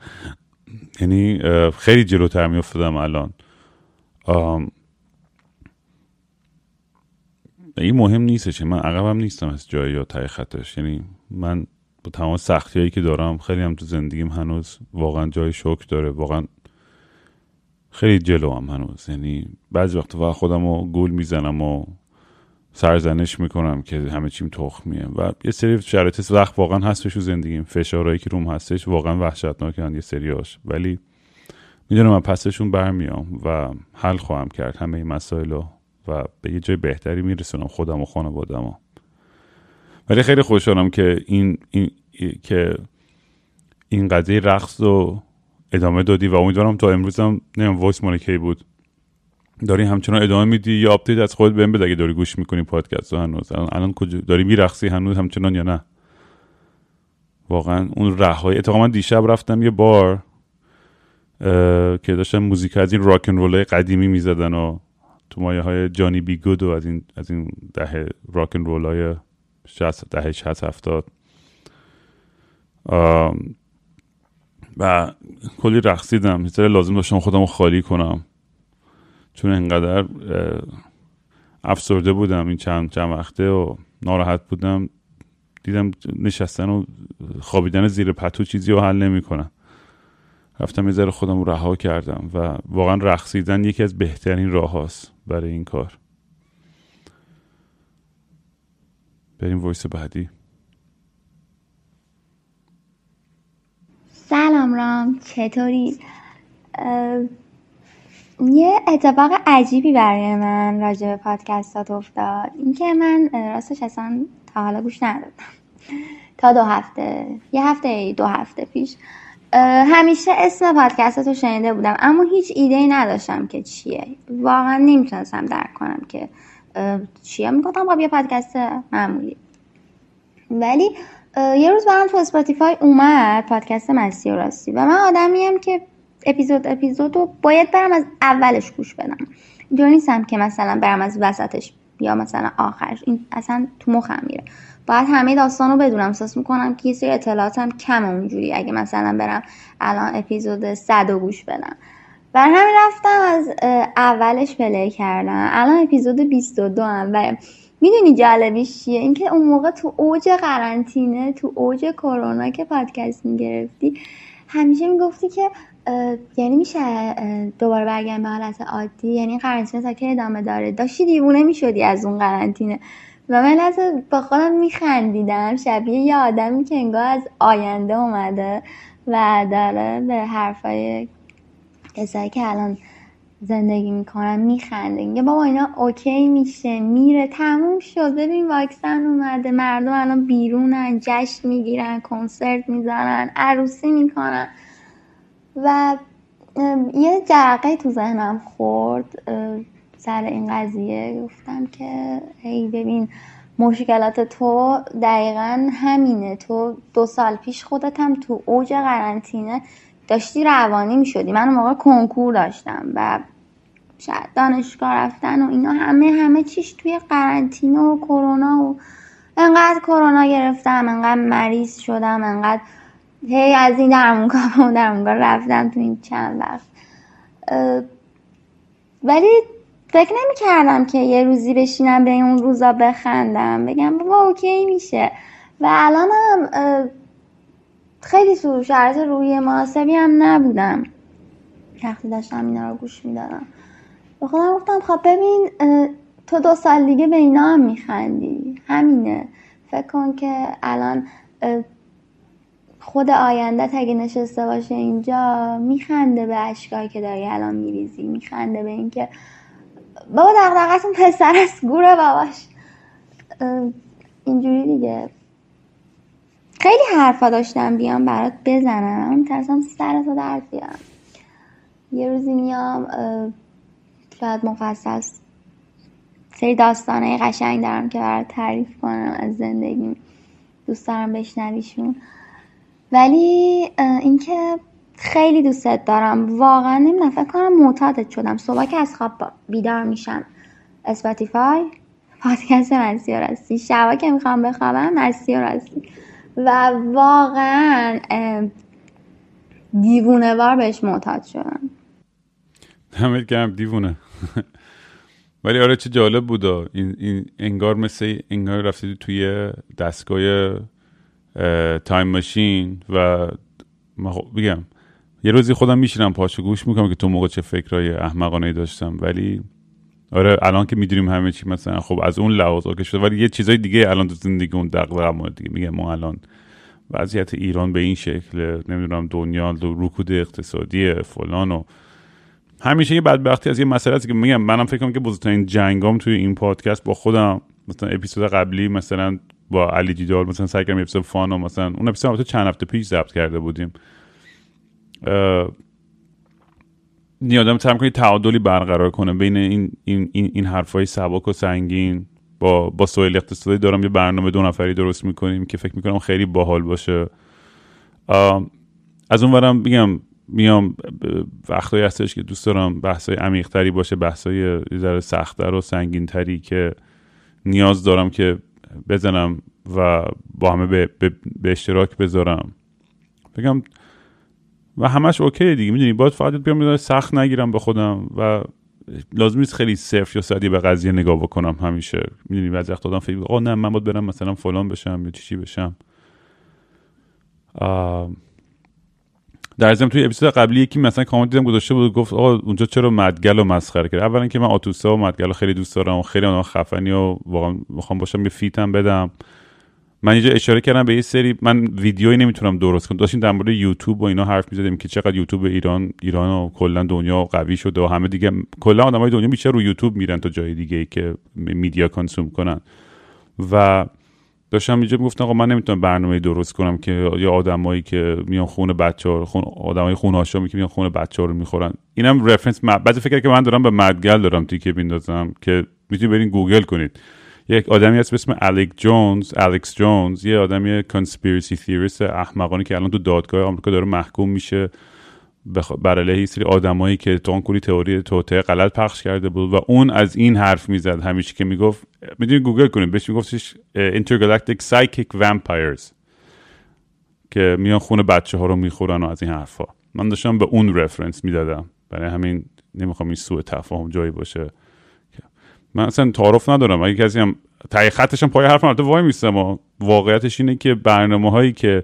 یعنی خیلی جلوتر میافتادم الان. این مهم نیستش من عقبم نیستم از جایی یا تای خطش. یعنی من با تمام سختی هایی که دارم خیلی هم تو زندگیم هنوز واقعا جای شوک داره. واقعا خیلی جلو هم هنوز. یعنی بعضی وقت فقط خودم رو گول می‌زنم و سرزنش می‌کنم که همه چیم تخمیه. و یه سری شرایط وقت واقعا هستش تو زندگیم. فشارهایی که روم هستش واقعا وحشتناکن یه سریاش ولی می‌دونم من پسشون برمیام و حل خواهم کرد همه این مسائل و به یه جای بهتری میرسونم خودم و خانوادم ولی خیلی خوشحالم که این, این که این قضیه رقص رو ادامه دادی و امیدوارم تا امروز هم نمیم وایس مال بود. داری همچنان ادامه میدی یا آپدیت از خودت بهم بده اگه داری گوش می‌کنی پادکست هنوز؟ الان, الان کجا؟ داری میرقصی هنوز همچنان یا نه؟ واقعا اون رهایی اتفاقا دیشب رفتم یه بار که داشتن موزیک از این راکن رول قدیمی می‌زدن و تو مایه های جانی بی گود و از این از این دهه راکن رول های 60 دهه 60 70 و کلی رقصیدم. یه لازم داشتم خودم رو خالی کنم. چون انقدر افسرده بودم این چند چند وقته و ناراحت بودم. دیدم نشستن و خوابیدن زیر پتو چیزی رو حل نمی‌کنم رفتم یه ذره خودم رها کردم و واقعا رقصیدن یکی از بهترین راه هاست برای این کار. بریم وایس بعدی. سلام رام چطوری؟ یه اتفاق عجیبی برای من راجع به پادکستات افتاد. اینکه من راستش اصلا تا حالا گوش ندادم. تا دو هفته یه هفته دو هفته پیش همیشه اسم پادکست رو شنیده بودم اما هیچ ایده ای نداشتم که چیه. واقعا نمی‌تونستم درک کنم که چیه. می‌گفتم خب یه پادکست معمولی. ولی یه روز برام تو Spotify اومد پادکست مستی و راستی و من آدمیم که اپیزود اپیزود رو باید برم از اولش گوش بدم. اینجوری نیستم که مثلا برم از وسطش یا مثلا آخرش. این اصلا تو مخم میره. باید همه داستان رو بدونم. احساس می‌کنم که یه سری اطلاعاتم کم اونجوری. اگه مثلا برم الان اپیزود صد و گوش بدم. بر همین رفتم از اولش پلی کردم. الان اپیزود 22 هم و می‌دونی جالبیش چیه؟ اینکه اون موقع تو اوج قرنطینه تو اوج کرونا که پادکست می‌گرفتی همیشه می‌گفتی که یعنی میشه دوباره برگردیم به حالت عادی؟ یعنی قرنطینه تا که ادامه داره؟ داشتی دیوونه می‌شدی از اون قرنطینه. و من از با خودم میخندیدم. شبیه یه آدمی که انگار از آینده اومده و داره به حرفای کسایی که الان زندگی می‌کنن میخنده. میگه بابا اینا اوکی میشه میره تموم شد. ببین واکسن اومده مردم الان بیرونن جشن می‌گیرن کنسرت می‌زنن عروسی می‌کنن. و یه جرقه تو ذهنم خورد. سر این قضیه گفتم که هی ببین مشکلات تو دقیقا همینه. تو دو سال پیش خودت هم تو اوج قرنطینه داشتی روانی می شدی من اون موقع کنکور داشتم و شاید دانشگاه رفتن و اینا همه همه چیش توی قرنطینه و کرونا و انقدر کرونا گرفتم انقدر مریض شدم انقدر هی از این درمونگاه و درمونگاه رفتم تو این چند وقت. ولی فکر نمی کردم که یه روزی بشینم به اون روزا بخندم. بگم بابا اوکی میشه. و الان هم خیلی تو شرط روی مناسبی هم نبودم. وقتی داشتم اینا رو گوش می‌دادم. به خودم گفتم خب ببین تو دو سال دیگه به اینا هم میخندی. همینه. فکر کن که الان خود آینده اگه نشسته باشه اینجا میخنده به اشکایی که داری الان میریزی. میخنده به اینکه بابا دقدقتون پسر است گوره باباش. اینجوری دیگه. خیلی حرفا داشتم بیام برات بزنم. ترسم سرتو درد بیارم یه روزی میام شاید مفصل سری داستانه قشنگ دارم که برات تعریف کنم از زندگی دوست دارم بشنویشون. ولی اینکه خیلی دوستت دارم. واقعا نمی‌دونم فکر کنم معتادت شدم. صبح که از خواب بیدار میشم. Spotify پادکست مستی و راستی. شبا که می‌خوام بخوابم مستی و راستی. و واقعا دیوونه وار بهش معتاد شدم. دمت گرم دیوونه. ولی آره چه جالب بود. این, این انگار مثل انگار رفتید توی دستگاه time machine و بگم. یه روزی خودم میشینم پاشو گوش می‌کنم که تو موقع چه فکرهای احمقانه داشتم. ولی آره الان که می‌دونیم همه چی مثلا خب از اون لحاظ که شده ولی یه چیزای دیگه الان تو زندگی اون دغدغه دیگه میگه ما الان وضعیت ایران به این شکل نمی‌دونم دنیا رکود اقتصادی فلان و همیشه یه بدبختی از یه مسئله است که میگم منم فکر کنم که بزرگترین جنگام توی این پادکست با خودم مثلا اپیزود قبلی مثلا با علی دیدار مثلا سعی کردم اپیزود فانو مثلا اون اپیزود چند هفته پیش ضبط کرده بودیم. نیادم تم کنی تعادلی برقرار کنه بین این این این, این حرفای سبک و سنگین. با با سویل اقتصادی دارم یه برنامه دو نفری درست می‌کنیم که فکر می‌کنم خیلی باحال باشه. از اون ورم میگم میام وقتایی هستش که دوست دارم بحثای عمیقتری باشه بحثای ذره سختتر و سنگینتری که نیاز دارم که بزنم و با همه به, به, به اشتراک بذارم. بگم و همش اوکی دیگه. می‌دونی باید فقط بیام سخت نگیرم به خودم و لازم نیست خیلی صرف یا سادی به قضیه نگاه بکنم همیشه. می‌دونی بعضی وقت آدم فکر آه نه من باید برم مثلا فلان بشم یا چی بشم. در ضمن توی اپیزود قبلی یکی مثلا کامنت دیدم گذاشته بود گفت آقا اونجا چرا مدگل و مسخره کرد؟ اولا که من آتوسا و مدگل خیلی دوست دارم و خیلی اونها خفنی و واقعا می‌خوام باشم یه فیتم بدم. من اینجا اشاره کردم به یه سری من ویدیویی نمی‌تونم درست کنم. داشتیم در مورد یوتیوب و اینا حرف می‌زدیم که چقدر یوتیوب ایران ایران و کلا دنیا قوی شده و همه دیگه کلا آدمای دنیا بیشتر رو یوتیوب میرن تا جای دیگه ای که میدیا کانسوم کنن. و داشتم اینجا می‌گفتن آقا من نمی‌تونم برنامه درست کنم که یا آدمایی که میان خونه بچه ها خون آدمای خونه هاشا که میان خونه بچه ها رو می‌خورن. اینم رفرنس بعضی فکر که من دارم به مدگل دارم تیکه بیندازم که می‌تونید برین گوگل کنید. یک آدمی هست به اسم الکس جونز الکس جونز یه آدمی conspiracy theorist احمقانه‌ای که الان تو دادگاه آمریکا داره محکوم میشه. بخ... بر علیه سری آدمایی که تو کلی تئوری توطئه غلط پخش کرده بود و اون از این حرف می‌زد. همیشه که می‌گفت می‌دونی گوگل کنید بهش میگفتش intergalactic psychic vampires که میان خون بچه ها رو می‌خورن و از این حرفا. من داشتم به اون reference می‌دادم. برای همین نمی‌خوام این سوء تفاهم جایی باشه. من اصلا تعارف ندارم. اگه کسی هم تایی خطش هم پای حرف البته وای میستم. واقعیتش اینه که برنامه هایی که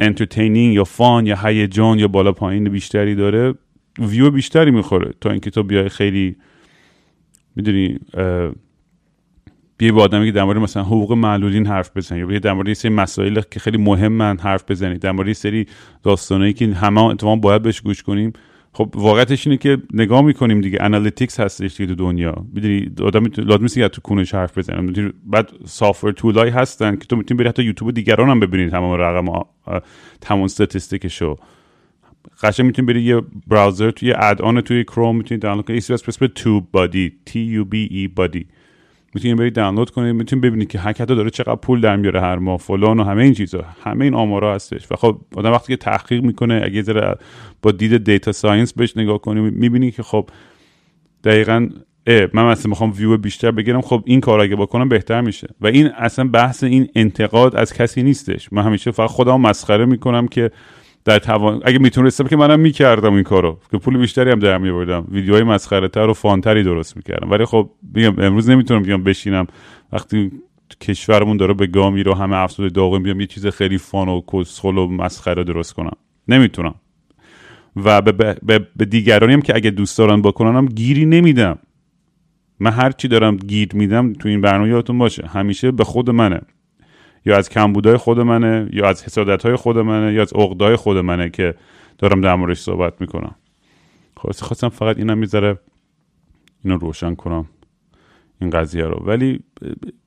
entertaining یا fun یا هیجان یا بالا پایین بیشتری داره ویو بیشتری می‌خوره. تا اینکه تو بیای خیلی می‌دونی بیای با آدمی که در مورد مثلا حقوق معلولین حرف بزنی یا در مورد سری مسائل که خیلی مهمن حرف بزنی در مورد سری داستانایی که همه اتفاقا باید بهش گوش کنیم. خب واقعیتش اینه که نگاه می‌کنیم دیگه analytics هستش دیگه تو دنیا. می‌دونی آدم لازم نیست تو کونش حرف بزنه. بعد software tool های هستن که تو می‌تونی بری حتی یوتیوب دیگران هم ببینید تمام رقم تمام statistics شو قشنگ می‌تونی بری یه browser توی add-on توی کروم می‌تونی دانلود کنی. اسم TubeBuddy T U B E Buddy می‌تونید برید دانلود کنید می‌تونید ببینید که هرکی داره چقدر پول در میاره هر ماه فلان و همه این چیزا. همه این آمارا هستش. و خب آدم وقتی که تحقیق می‌کنه اگه ذره با دید data science بهش نگاه کنیم می‌بینی که خب دقیقا من مثلا می‌خوام ویو بیشتر بگیرم خب این کار اگه بکنم بهتر میشه. و این اصلا بحث این انتقاد از کسی نیستش. من همیشه فقط خودم مسخره می‌کنم که در توان اگه می‌تونستم که منم می‌کردم این کارو. که پول بیشتری هم در میبردم ویدیوهای مسخره تر و fun تری درست می‌کردم. ولی خب میگم امروز نمی‌تونم بیام بشینم. وقتی کشورمون داره به گا میره همه افسرده داغونیم بیام یه چیز خیلی fun و کسخل و مسخره درست کنم. نمی‌تونم. و به, به, به دیگرانی هم که اگه دوست دارن بکننم گیری نمیدم. من هر چی دارم گیر میدم تو این برنامه یادتون باشه. همیشه به خود منه. یا از کمبودهای خود منه یا از حسادت های خود منه یا از عقدای خود منه که دارم در موردش صحبت می‌کنم. خلاص خواستم فقط اینم می‌ذاره اینو روشن کنم این قضیه رو. ولی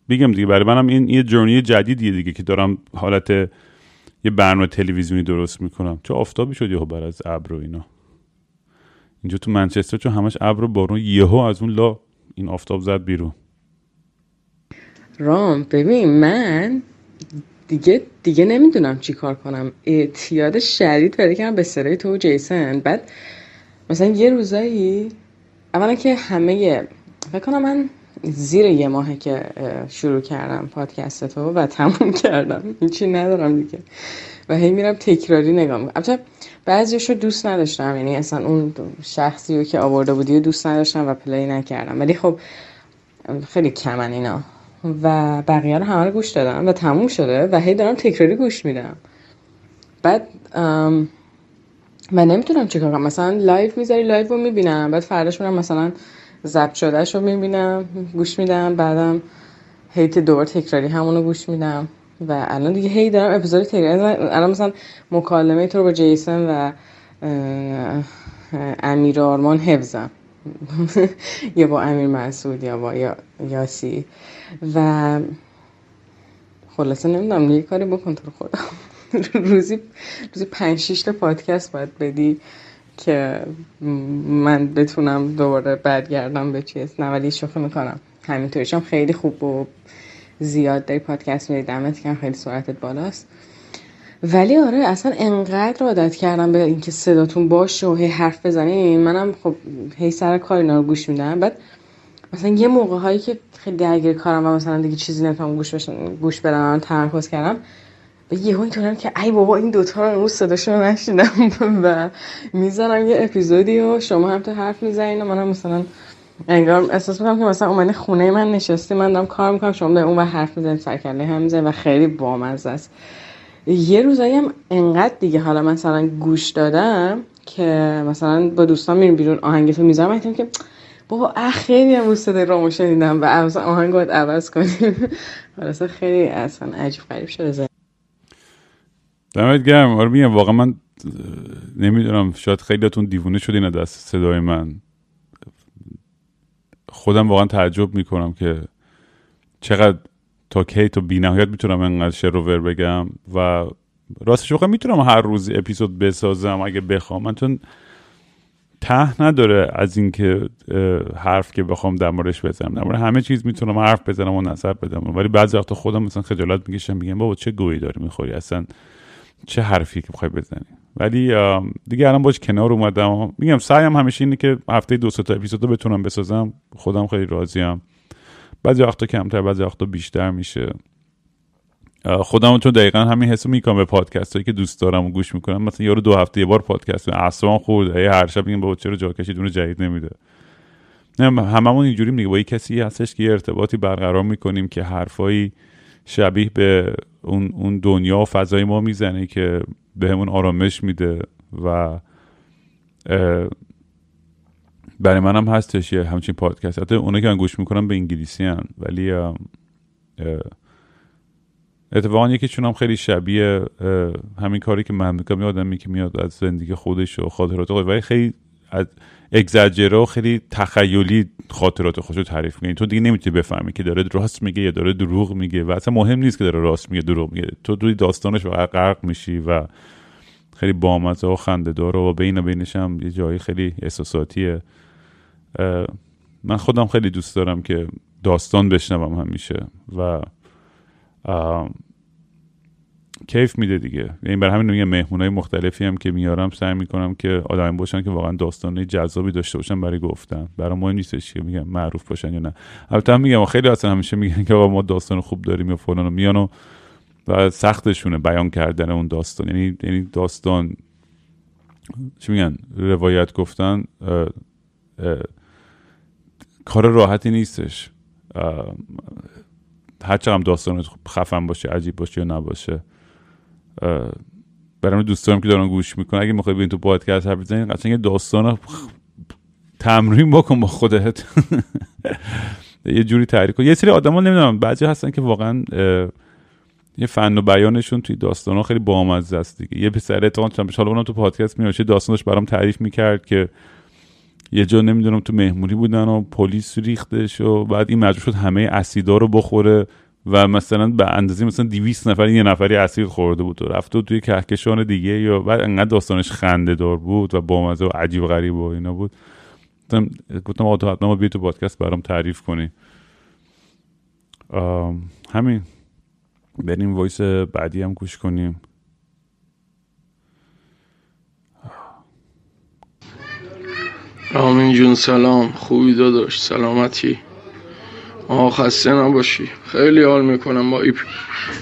بگم دیگه برای منم این یه جرنی جدیدیه دیگه که دارم حالت یه برنامه تلویزیونی درست می‌کنم. چه آفتابی شد یهو بر از ابر و اینا. اینجا تو منچستر چون همش ابر و بارون یهو از اون لا این آفتاب زد بیرون. رام ببین من دیگه دیگه نمی‌دونم چی کار کنم. اعتیاد شدید پیدا کردم به سرای تو و جیسن. بعد مثلا یه روزایی اولا که همه فکر کنم من زیر یه ماهه که شروع کردم پادکست تو و تموم کردم. هیچی ندارم دیگه. و هی میرم تکراری نگاه می‌کنم. بعضیش رو دوست نداشتم. یعنی اصلا اون شخصی رو که آورده بودی رو دوست نداشتم و play نکردم. ولی خب خیلی کمن اینا. و بقیه رو همه رو گوش دادم و تموم شده و هی دارم تکراری گوش میدم. بعد من نمی‌تونم چیکار کنم. مثلا لایو می‌ذاری لایو رو می‌بینم. بعد فرداش میرم مثلا ضبط شدهش رو می‌بینم گوش میدم. بعدم هیت دور تکراری همونو گوش میدم. و الان دیگه هی دارم اپیزود تکراری الان مثلا مکالمه تو رو با جیسن و امیر آرمان حفظم. یا با امیر مسعود یا با یا یاسی. و خلاصه نمی‌دونم یه کاری بکن تو خودم روزی روزی پنج شیش تا پادکست باید بدی که من بتونم دوباره برگردم به چیز. نه ولی شوخی می‌کنم. همینطوریش هم خیلی خوب و زیاد داری پادکست میدی. دمت کم خیلی سرعتت بالاست. ولی آره اصلا انقدر عادت کردم به اینکه صداتون باشه و هی حرف بزنین. منم خب هی سر کار اینا رو گوش میدم. بعد مثلا یه موقع هایی که خیلی درگیر کارم و مثلا دیگه چیزی نمی‌تونم گوش بشن گوش بدم تمرکز کردم و یهو اینطورم که ای بابا این دوتا رو امروز صداشون رو نشیدم. و می‌زنم یه اپیزودی و شما هم تو حرف می‌زنین و منم مثلا انگار احساس می‌کنم که مثلا اومدین خونه من نشستی من دارم کار می‌کنم شما در اون و حرف می‌زنید سرکله هم می‌زنید و خیلی بامزه است. یه روزایی هم انقدر دیگه حالا مثلا گوش دادم که مثلا با دوستان میریم بیرون آهنگتو می‌ذارم که بابا خیلی هم صدای رامو شنیدم و اصلا آهنگ باید عوض کنیم. حالا خیلی اصلا عجیب غریب شده زن دمت گرم. آره میگم واقعا من نمی‌دونم شاید خیلیتون دیوونه شدین از دست صدای من. خودم واقعا تعجب می‌کنم که چقدر تا کی تو بی نهایت می‌تونم انقدر شروور بگم و راستش بخوام می‌تونم هر روز اپیزود بسازم اگه بخوام. من چون ته نداره از اینکه حرف که بخوام در موردش بزنم. در مورد همه چیز می‌تونم حرف بزنم و نظر بدم. ولی بعضی وقتا خودم مثلا خجالت می‌کشم میگم بابا چه گویی داری می‌خوری؟ اصلا چه حرفی که بخوای بزنی؟ ولی دیگه الان باش کنار اومدم. میگم سعیم همیشه اینه که هفته دو تا اپیزود بتونم بسازم. خودم خیلی راضیم. بعضی وقتا کمتر بعضی وقتا بیشتر میشه. خودم چون دقیقا همین حسو می‌کنم به پادکست هایی که دوست دارم و گوش می‌کنم. مثلا یارو دو هفته یه بار پادکست اصلا خورد هر شب میگم بابا چرا جا کشید؟ اون جدید نمیده. نه هممون اینجوری میگه با یه کسی هستش که یه ارتباطی برقرار می‌کنیم که حرفایی شبیه به اون, اون دنیا و فضای ما می‌زنه که بهمون آرامش میده و برای منم هستش یه همچین پادکست. حتی اونا که من گوش می‌کنم به انگلیسی هن. ولی اتفاقا یکی هم خیلی شبیه همین کاری که من می‌کنم. آدمی که میاد از زندگی خودش و خاطرات خودش. ولی خیلی از اگزاجره و خیلی تخیلی خاطرات خودش رو تعریف می‌کنه. تو دیگه نمی‌تونی بفهمی که داره راست میگه یا داره دروغ میگه. و اصلا مهم نیست که داره راست میگه دروغ میگه. تو توی داستانش غرق میشی و خیلی بامزه و خنده داره و بین و بینش هم یه جایی خیلی احساساتیه. من خودم خیلی دوست دارم که داستان بشنوم همیشه و کیف میده دیگه. یعنی برای همین میگم مهمونای مختلفی هم که میارم سعی می‌کنم که آدمی باشن که واقعا داستانه جذابی داشته باشن برای گفتن. برای مهم نیستش که میگم معروف باشن یا نه. البته هم میگم خیلی اصلا همیشه میگن که ما داستان خوب داریم یا فلان و میان و سختشونه بیان کردن اون داستان. یعنی یعنی داستان چی میگن؟ روایت گفتن کار راحتی نیستش. هرچه هم داستان خفن باشه عجیب باشه یا نباشه برای دوست دارم که دارن گوش می‌کنن اگه می‌خوای ببین تو پادکست حرف بزنین قشنگ داستان تمرین بکن با خودت. یه جوری تعریف کن. یه سری آدما نمی‌دونم بعضی هستن که واقعا یه فن و بیانشون توی داستان ها خیلی بامزه است دیگه. یه پسر اتفاقا چند حالا اونم تو پادکست میاد داستانش برام تعریف می‌کرد که یه جا نمی‌دونم تو مهمونی بودن و پلیس ریختش و بعد این مجبور شد همه اسیدا رو بخوره و مثلا به اندازه مثلا 200 نفر یه نفری اسید خورده بود و رفت و توی کهکشان دیگه یا بعد انقدر داستانش خنده دار بود و بامزه و عجیب غریب و اینا بود. گفتم گفتم آقا حتما بیا تو پادکست برام تعریف کنی. همین. بریم voice بعدی هم گوش کنیم. آمین جون سلام. خوبی داداش سلامتی. آه خسته نباشی. خیلی حال می‌کنم با اپ...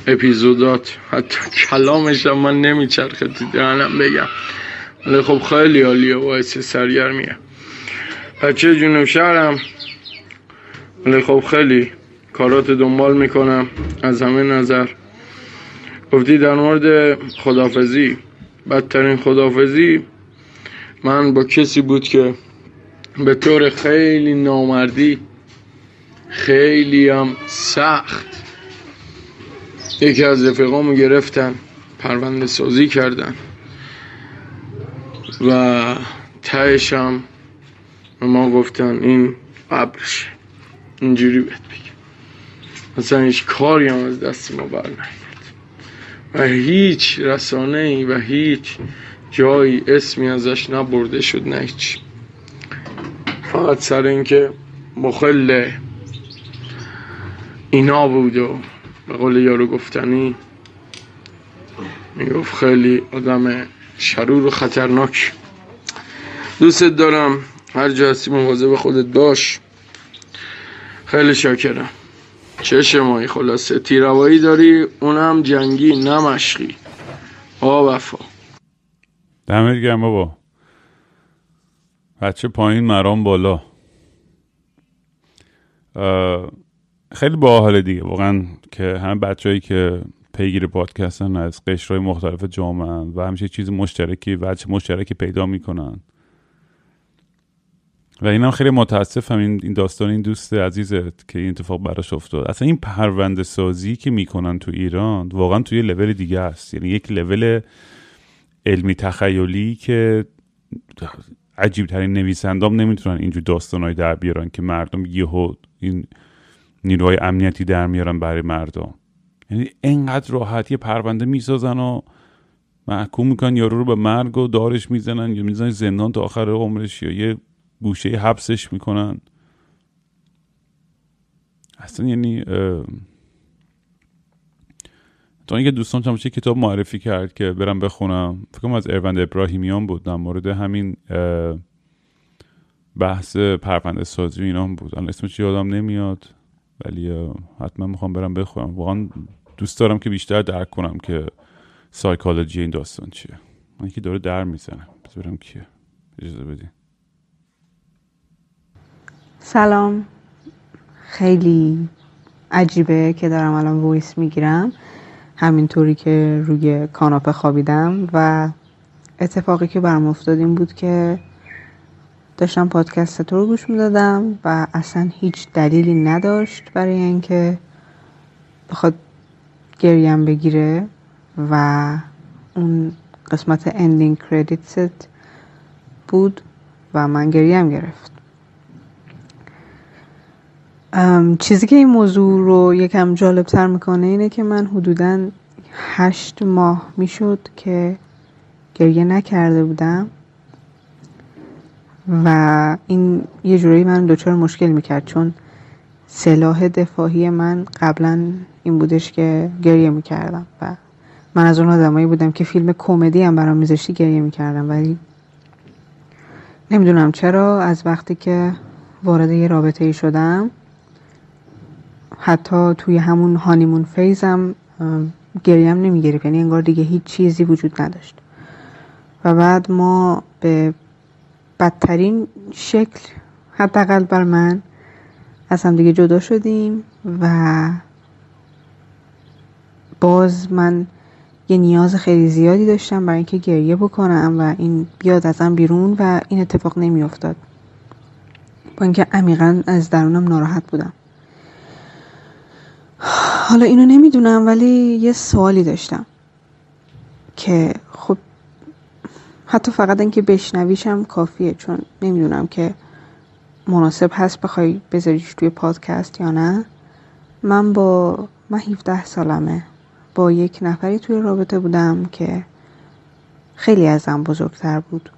اپیزودات. حتی کلمه‌شم من نمیچرخه تو دهنم بگم. ولی خب خیلی حالیه باعث سرگرمیه. بچه جنوب شهرم. ولی خب خیلی کارات دنبال می‌کنم. از همه نظر. گفتی در مورد خدافزی بدترین خدافزی من با کسی بود که به طور خیلی نامردی خیلی هم سخت. یکی از رفقامو گرفتن پرونده سازی کردن. و تهش هم ما گفتن این قبرشه اینجوری بهت بگم. مثلا هیچ کاری هم از دست ما بر و هیچ رسانه ای و هیچ جایی اسمی ازش نبرده شد نه هیچ. فقط سر اینکه مخل اینا بود و به قول یارو گفتنی می‌گفت خیلی آدم شرور و خطرناک. دوستت دارم. هر جا هستی مواظب خودت باش. خیلی شاکرم. چه شمایی خلاصه. تیروایی داری اونم جنگی نمشقی آ وفا. دمت گرم بابا. بچه پایین مرام بالا. خیلی باحال دیگه. واقعا که همه بچههایی که پیگیر پادکستن از قشرهای مختلف جامعه و همیشه چیز مشترکی و مشترکی پیدا می‌کنن. و اینم خیلی متاسفم. این این داستان این دوست عزیزت که این اتفاق براش افتاد. اصلا این پرونده سازی که می‌کنن تو ایران واقعا توی لول دیگه است. یعنی یک لول علمی تخیلی که عجیب ترین نویسندام نمی‌تونن اینجور داستانهایی در بیارن که مردم یهو این نیروهای امنیتی در میارن برای مردم. یعنی انقدر راحت یه پرونده می‌سازن و محکوم می‌کنن یارو رو به مرگ و دارش می‌زنن یا می‌زنن زندان تا آخر عمرش یا یه گوشه حبسش می‌کنن. اصلا یعنی تا اینکه دوستان چند کتاب معرفی کرد که برم بخونم فکرم از اروند ابراهیمیان بود در مورد همین بحث پرونده سازی اینا بود. الان اسمش یادم نمیاد ولی حتما می‌خوام برم بخونم. واقعا دوست دارم که بیشتر درک کنم که سایکولوژی این داستان چیه. من که داره در می‌زنه برم کیه. اجازه بدین. سلام. خیلی عجیبه که دارم الان ویس می‌گیرم. همینطوری که روی کاناپه خوابیدم و اتفاقی که برام افتاد این بود که داشتم پادکست تو رو گوش می‌دادم و اصلا هیچ دلیلی نداشت برای اینکه بخواد گریم بگیره و اون قسمت اندینگ کردیتست بود و من گریم گرفت. چیزی که این موضوع رو یکم جالب تر می‌کنه اینه که من حدودا هشت ماه می‌شد که گریه نکرده بودم و این یه جورایی من دچار مشکل می‌کرد چون سلاح دفاعی من قبلا این بودش که گریه می‌کردم و من از اون آدمایی بودم که فیلم کمدی هم برام میذاشتی گریه می‌کردم. ولی نمی‌دونم چرا از وقتی که وارد یه رابطه ای شدم حتی توی همون هانیمون فیزم گریم نمی‌گرفت. یعنی انگار دیگه هیچ چیزی وجود نداشت. و بعد ما به بدترین شکل حداقل بر من از هم دیگه جدا شدیم و باز من یه نیاز خیلی زیادی داشتم برای اینکه گریه بکنم و این بیاد ازم بیرون و این اتفاق نمیافتاد. با اینکه عمیقا از درونم ناراحت بودم. حالا اینو نمی‌دونم ولی یه سوالی داشتم که خب حتی فقط اینکه بشنویشم کافیه چون نمی‌دونم که مناسب هست بخوای بذاریش توی پادکست یا نه. من با من 17 سالمه. با یک نفری توی رابطه بودم که خیلی ازم بزرگتر بود.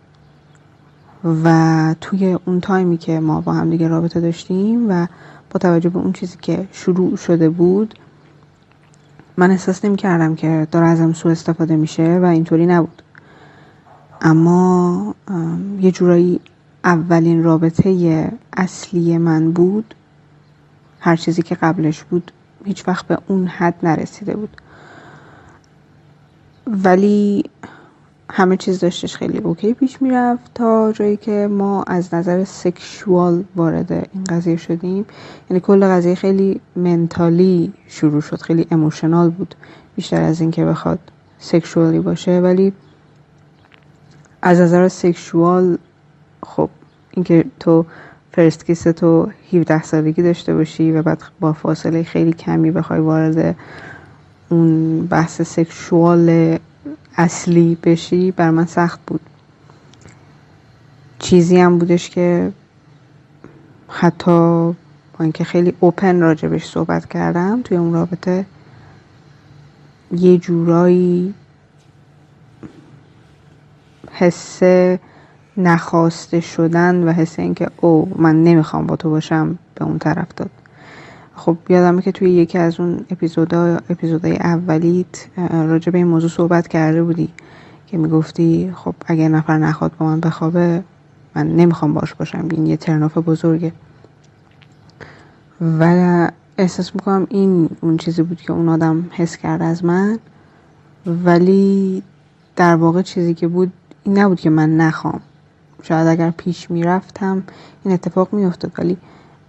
و توی اون تایمی که ما با هم دیگه رابطه داشتیم و با توجه به اون چیزی که شروع شده بود من احساس نمی کردم که داره ازم سوء استفاده میشه و اینطوری نبود. اما یه جورایی اولین رابطه اصلی من بود هر چیزی که قبلش بود هیچ وقت به اون حد نرسیده بود. ولی همه چیز داشتش خیلی OK پیش می‌رفت تا جایی که ما از نظر sexual وارد این قضیه شدیم. یعنی کل قضیه خیلی mentally شروع شد خیلی emotional بود بیشتر از اینکه بخواد sexually باشه. ولی از نظر sexual خب اینکه تو first kiss تو 17 سالگی داشته باشی و بعد با فاصله خیلی کمی بخوای وارد اون بحث سکشوال اصلی بشی بر من سخت بود. چیزی هم بودش که حتی با اینکه خیلی اوپن راجبش صحبت کردم توی اون رابطه یه جورایی حس نخواسته شدن و حس اینکه او من نمی‌خوام با تو باشم به اون طرف داد. خب یادمه که توی یکی از اون اپیزودهای اپیزودهای اولیت راجع به این موضوع صحبت کرده بودی که می‌گفتی خب اگر نفر نخواد با من بخوابه من نمی‌خوام باش باشم این یه ترناف بزرگه. و احساس می‌کنم این اون چیزی بود که اون آدم حس کرد از من. ولی در واقع چیزی که بود این نبود که من نخوام. شاید اگر پیش می‌رفتم این اتفاق میافتاد ولی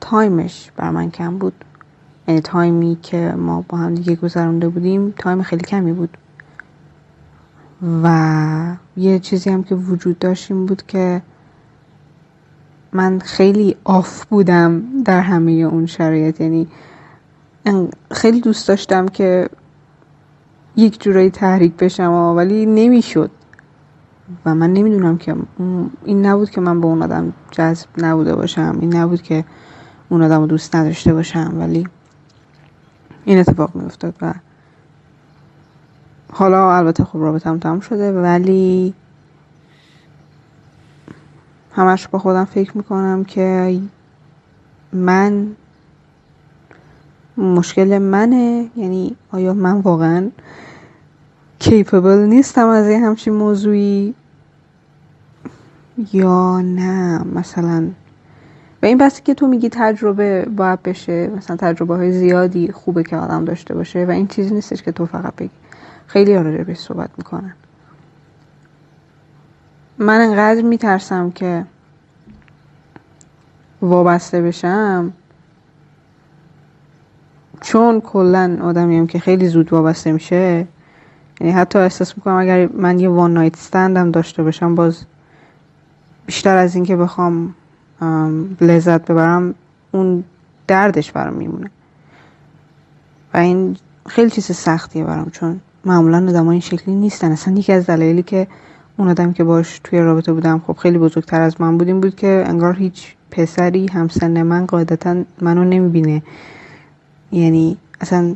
time ش بر من کم بود. یعنی time ی که ما با هم دیگه گذرانده بودیم time خیلی کمی بود. و یه چیزی هم که وجود داشت این بود که من خیلی off بودم در همه اون شرایط. یعنی خیلی دوست داشتم که یک جورایی تحریک بشم ولی نمی‌شد. و من نمی‌دونم که این نبود که من به اون آدم جذب نبوده باشم این نبود که اون آدم رو دوست نداشته باشم ولی این اتفاق میافتاد و حالا البته خب رابطم تمام شده ولی همش با خودم فکر می‌کنم که من مشکل منه. یعنی آیا من واقعا کیپبل نیستم از یه همچین موضوعی؟ یا نه؟ مثلا و این بسته که تو میگی تجربه باید بشه مثلا تجربه های زیادی خوبه که آدم داشته باشه و این چیزی نیستش که تو فقط بگی. خیلی آره بهش صحبت می‌کنن. من انقدر میترسم که وابسته بشم چون کلا آدمیم که خیلی زود وابسته میشه یعنی حتی احساس می‌کنم اگر من یه وان نایت استندم داشته باشم باز بیشتر از اینکه بخوام لذت ببرم اون دردش برام میمونه. و این خیلی چیز سختیه برام چون معمولا آدم این شکلی نیستن. اصلا یکی از دلایلی که اون آدم که باش توی رابطه بودم خب خیلی بزرگتر از من بودیم بود که انگار هیچ پسری همسن من قاعدتا منو نمی‌بینه. یعنی اصلا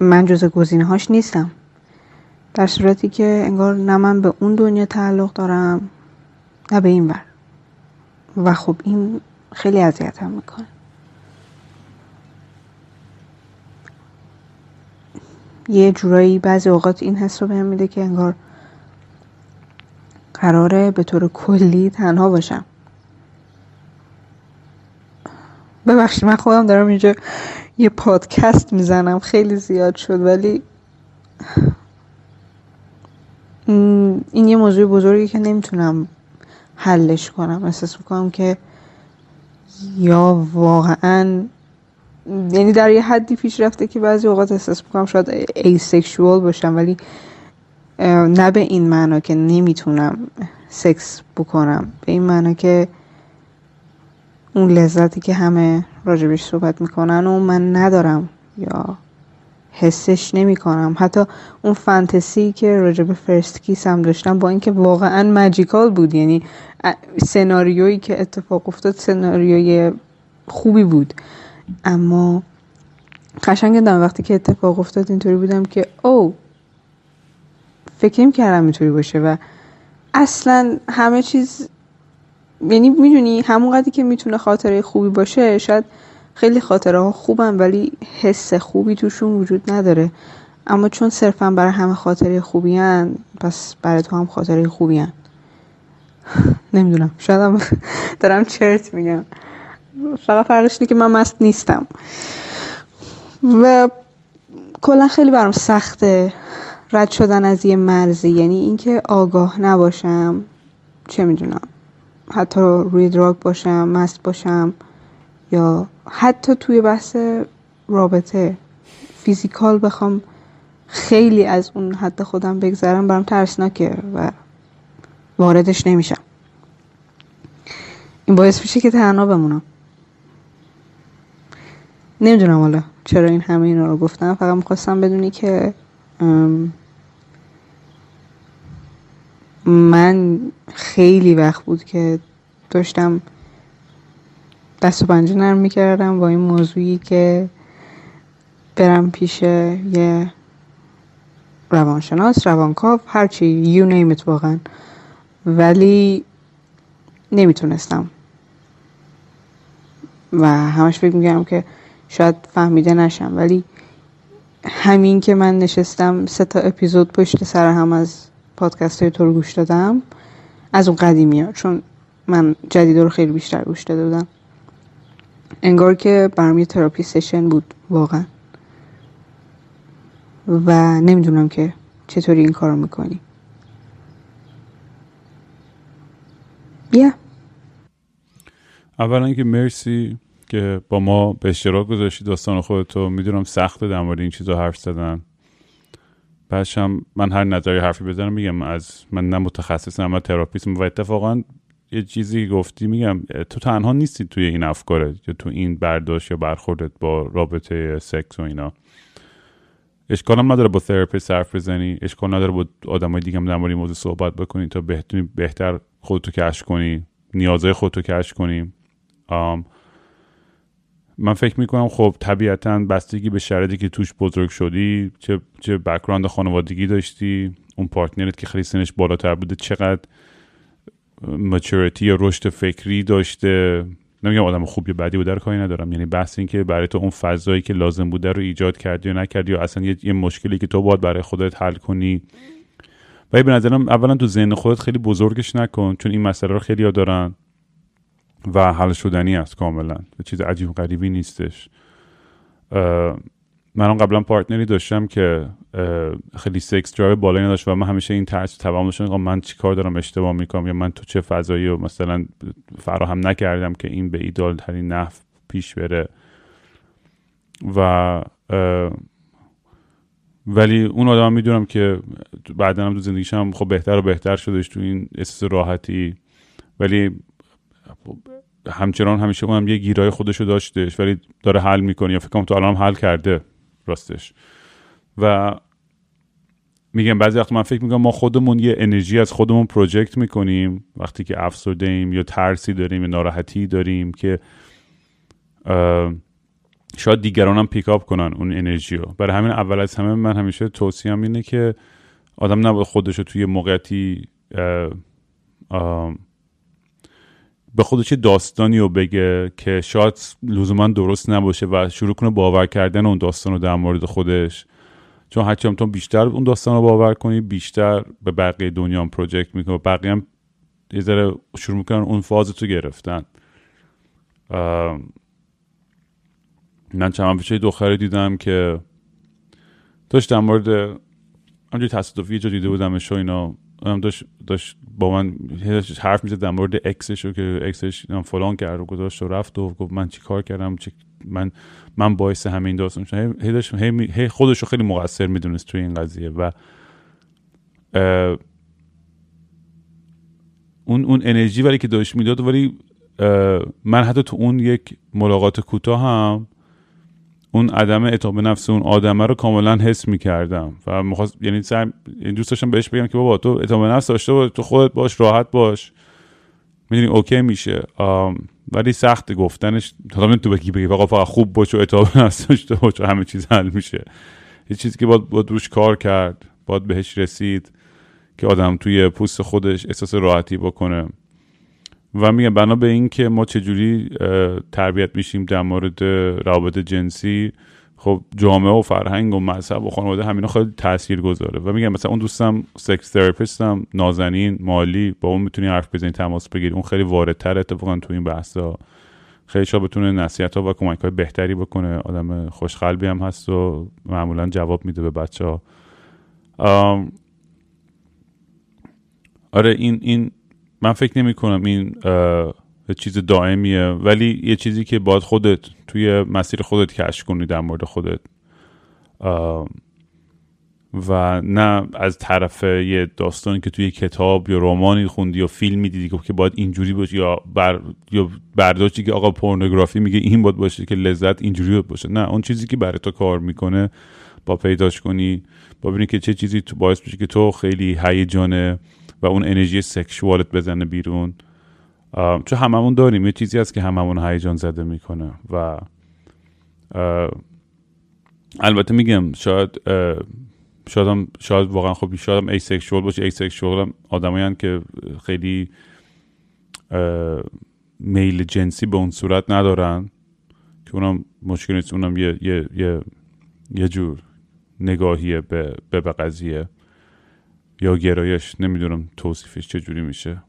من جز گزینه هاش نیستم. در صورتی که انگار نه من به اون دنیا تعلق دارم نه به این ور. و خب این خیلی اذیتم می‌کنه. یه جورایی بعضی اوقات این حس رو بهم میده که انگار قراره به طور کلی تنها باشم. ببخشید من خودم دارم اینجا یه پادکست می‌زنم خیلی زیاد شد ولی این یه موضوع بزرگی که نمی‌تونم حلش کنم. احساس می‌کنم که یا واقعا یعنی در یه حدی پیش رفته که بعضی اوقات احساس می‌کنم شاید asexual باشم ولی نه به این معنا که نمی‌تونم سکس بکنم. به این معنا که اون لذتی که همه راجبش صحبت می‌کنن و من ندارم. یا حسش نمی کنم حتی اون فانتزی که راجب فرست کیس هم داشتم با اینکه واقعا ماجیکال بود یعنی سناریویی که اتفاق افتاد سناریوی خوبی بود. اما قشنگ دارم وقتی که اتفاق افتاد اینطوری بودم که او فکر کردم اینطوری باشه و اصلا همه چیز یعنی می‌دونی همون قدری که می‌تونه خاطره خوبی باشه شاید خیلی خاطره ها خوبن ولی حس خوبی توشون وجود نداره. اما چون صرفا برای همه خاطره خوبی هن پس برای تو هم خاطره خوبی هن. نمی‌دونم. شاید هم دارم چرت میگم. فقط فرقش که من مست نیستم. و کلا خیلی برام سخته رد شدن از یه مرزی. یعنی اینکه آگاه نباشم چه می‌دونم. حتی روی دراگ باشم مست باشم. یا حتی توی بحث رابطه فیزیکال بخوام خیلی از اون حد خودم بگذرم برام ترسناکه و واردش نمیشم. این باعث میشه که تنها بمونم. نمی‌دونم حالا چرا این همه اینا رو گفتم. فقط می‌خواستم بدونی که من خیلی وقت بود که داشتم دست و پنجه نرم می‌کردم با این موضوعی که برم پیش یه روانشناس روانکاو هرچی یو نیمت واقعا. ولی نمی‌تونستم. و همش فکر می‌کردم که شاید فهمیده نشم. ولی همین که من نشستم سه تا اپیزود پشت سر هم از پادکست های تو رو گوش دادم از اون قدیمی ها چون من جدید رو خیلی بیشتر گوش داده بودم. انگار که برام یه تراپی سشن بود واقعا. و نمی‌دونم که چطوری این کارو می‌کنی. بیا اولا که مرسی که با ما به اشتراک گذاشتی داستان خودتو. می‌دونم سخته در مورد این چیزا حرف زدن. بعدش هم من هر نظری حرفی بزنم میگم از من نه متخصصم نه تراپیستم و اتفاقا یه چیزی گفتی میگم تو تنها نیستی توی این افکارت یا تو این برداشت یا برخوردت با رابطه سکس و اینا. اشکال هم نداره با تراپیست حرف بزنی اشکال نداره با آدمای دیگه هم در مورد موضوع صحبت بکنی تا بتونی بهتر خودتو کشف کنی نیازهای خودتو کش کنی. من فکر می‌کنم خب طبیعتا بستگی به شرایطی که توش بزرگ شدی چه چه بکراند خانوادگی داشتی اون پارتنرت که خیلی سنش بالاتر بوده چقدر مچورتی یا رشد فکری داشته. نمیگم آدم خوب یا بدی بوده رو کاری ندارم. یعنی بحث این که برای تو اون فضایی که لازم بوده رو ایجاد کردی یا نکردی یا اصلا یه, یه مشکلی که تو باید برای خودت حل کنی. ولی به نظرم اولا تو ذهن خودت خیلی بزرگش نکن چون این مسئله رو خیلی دارن و حل شدنی است کاملا. چیز عجیب غریبی نیستش. من قبلا partner ی داشتم که خیلی sex drive بالایی نداشت و من همیشه این ترس تمام داشتم. من چیکار دارم؟ اشتباه می‌کنم یا من تو چه فضایی و مثلا فراهم نکردم که این به ایدال ترین نحو پیش بره؟ و ولی اون آدم می‌دونم که بعدا هم تو زندگیشم خب بهتر و بهتر شدش تو این احساس راحتی. ولی همچنان همیشه اونم یه گیرای خودشو داشتش ولی داره حل می‌کنه یا فکر کنم تو الان حل کرده راستش. و میگم بعضی وقت من فکر می‌کنم ما خودمون یه انرژی از خودمون پروژکت می‌کنیم وقتی که افسرده ایم یا ترسی داریم یا ناراحتی داریم که شاید دیگران هم پیکاپ کنن اون انرژی رو. برای همین اول از همه من همیشه توصیم اینه که آدم نباید خودش رو توی موقعیتی به خودش داستانی رو بگه که شاید لزوما درست نباشه و شروع کنه باور کردن اون داستان رو در مورد خودش. چون هرچی هم تو بیشتر اون داستان رو باور کنی بیشتر به بقیه دنیا هم پروژکت می‌کنه بقیه هم یه ذره شروع می‌کنن اون فاز تو گرفتن. من چند پیش دختری دیدم که داشت در مورد همجوری تصادفی جا دیده بودمش و اینا. هم داشت, داشت با من حرف می‌زد در مورد اکسش که اکسش فلان کرد و گذاشت و رفت و گفت من چی کار کردم؟ چی من من باعث همین داستان شدم هی, هی خودش رو خیلی مقصر می‌دونست توی این قضیه و اون اون انرژی ولی که داشت می‌داد ولی من حتی تو اون یک ملاقات کوتاه هم اون عدم اعتماد نفس اون آدمه رو کاملا حس می‌کردم و مخواست یعنی سر دوست داشتم بهش بگم که بابا تو اعتماد نفس داشته باش تو خودت باش راحت باش. می‌دونی اوکی میشه. ولی سخت گفتنش تا تو بگی بگی فقط فقط خوب باش و نفس داشته باش و همه چیز حل میشه. یه چیزی که باید, باید روش کار کرد باید بهش رسید که آدم توی پوست خودش احساس راحتی بکنه. و میگم بنا به این که ما چجوری تربیت میشیم در مورد روابط جنسی خب جامعه و فرهنگ و مذهب و خانواده همینا خیلی تاثیر گذاره و میگم مثلا اون دوستم سکس تراپیستم نازنین مالی با اون می‌تونی حرف بزنی تماس بگیری. اون خیلی واردتر اتفاقا تو این بحثا خیلی شا بتونه نصیحت ها و کمک های بهتری بکنه. آدم خوشقلبی هم هست و معمولا جواب میده به بچه ها آره این این من فکر نمی کنم این چیز دائمیه. ولی یه چیزی که باید خودت توی مسیر خودت کشف کنی در مورد خودت. و نه از طرف یه داستانی که توی کتاب یا رومانی خوندی یا فیلمی دیدی که باید اینجوری باشه یا بر یا برداشتی که آقا پورنوگرافی میگه این باید باشه که لذت اینجوری باشه. نه اون چیزی که برای تو کار می‌کنه با پیداش کنی با ببینی که چه چیزی تو باعث میشه که تو خیلی هیجانه و اون انرژی sexual ت بزنه بیرون. چون هممون داریم. یه چیزی هست که هممون هیجان زده می‌کنه و البته میگم شاید شاید هم شاید واقعا خب شاید هم asexual باشه. asexual هم آدمایی که خیلی میل جنسی به اون صورت ندارن که اونم مشکل نیست. اونم یه, یه, یه, یه جور نگاهیه به, به قضیه یا گرایش. نمی‌دونم توصیفش چجوری میشه.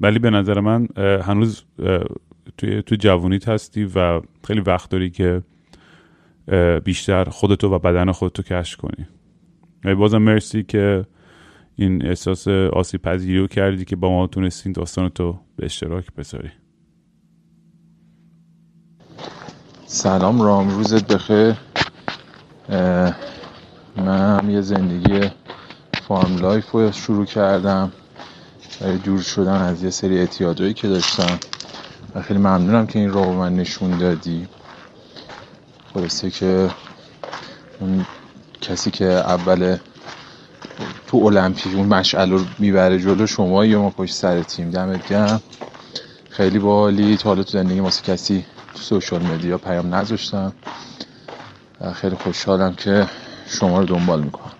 ولی به نظر من هنوز توی تو جوونیت هستی و خیلی وقت داری که بیشتر خودتو و بدن خودتو کشف کنی. بازم مرسی که این احساس آسیب پذیری رو کردی که با ما تونستین داستان تو به اشتراک بذاری. سلام رام روزت بخیر. من هم یه زندگی farm life رو شروع کردم. دور شدن از یه سری اعتیادهایی که داشتم و خیلی ممنونم که این رو من نشون دادی. خلاصه که اون کسی که اول تو المپیک اون مشعل رو می‌بره جلو شما یا ما پشت سر تیم. دمت گرم. خیلی باحالی. تا حالا تو زندگی واسه کسی تو سوشال مدیا پیام نذاشتم خیلی خوشحالم که شما رو دنبال می‌کنم.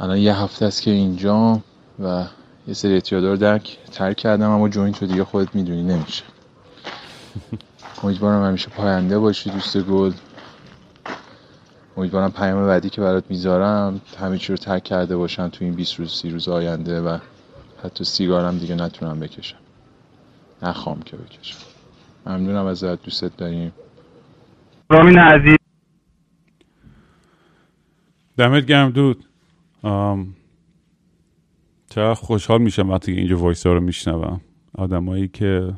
الان یه هفته است که اینجا و یه سری اعتیادا رو درک ترک کردم اما جوین تو دیگه خودت می‌دونی نمیشه. امیدوارم همیشه پاینده باشی دوست گل. امیدوارم پیام بعدی که برات می‌ذارم همه چی رو ترک کرده باشم تو این 20 روز 30 روز آینده و حتی سیگارم دیگه نتونم بکشم. نخوام که بکشم. ممنونم ازت دوستت داریم. رامین عزیز. دمت گرم dude. چرا خوشحال میشم وقتی اینجا وایس ها رو میشنوم. آدمایی که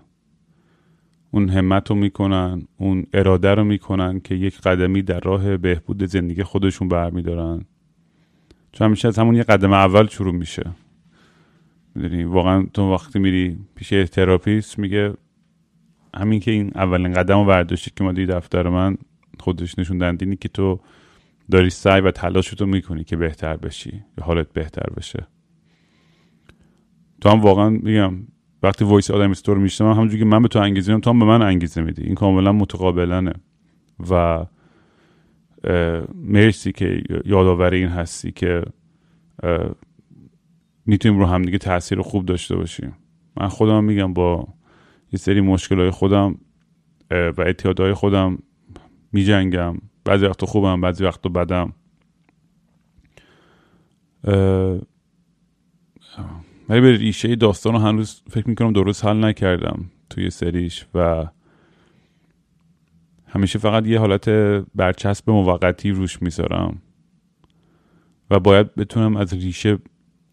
اون همت رو می‌کنن اون اراده رو می‌کنن که یک قدمی در راه بهبود زندگی خودشون برمیدارن. چون همیشه از همون یه قدم اول شروع میشه. می‌دونی واقعا تو وقتی میری پیش تراپیست میگه همین که این اولین قدم رو برداشتی که ما دفتر من خودش نشون دندینی که تو داری سعی و تلاشتو می‌کنی که بهتر بشی یا حالت بهتر بشه. تو هم واقعا میگم وقتی وایس آدم استور میشتم همونجوری که من به تو انگیزه میدم تو هم به من انگیزه میدی. این کاملا متقابلنه و مرسی که یادآور این هستی که می‌تونیم رو همدیگه تاثیر خوب داشته باشیم. من خودم میگم با یه سری مشکل خودم و اعتیادهای خودم میجنگم. بعضی وقت خوبم بعضی وقت بدم. ولی به ریشه داستان رو هنوز فکر می‌کنم درست حل نکردم توی سریش و همیشه فقط یه حالت برچسب موقتی روش می‌ذارم و باید بتونم از ریشه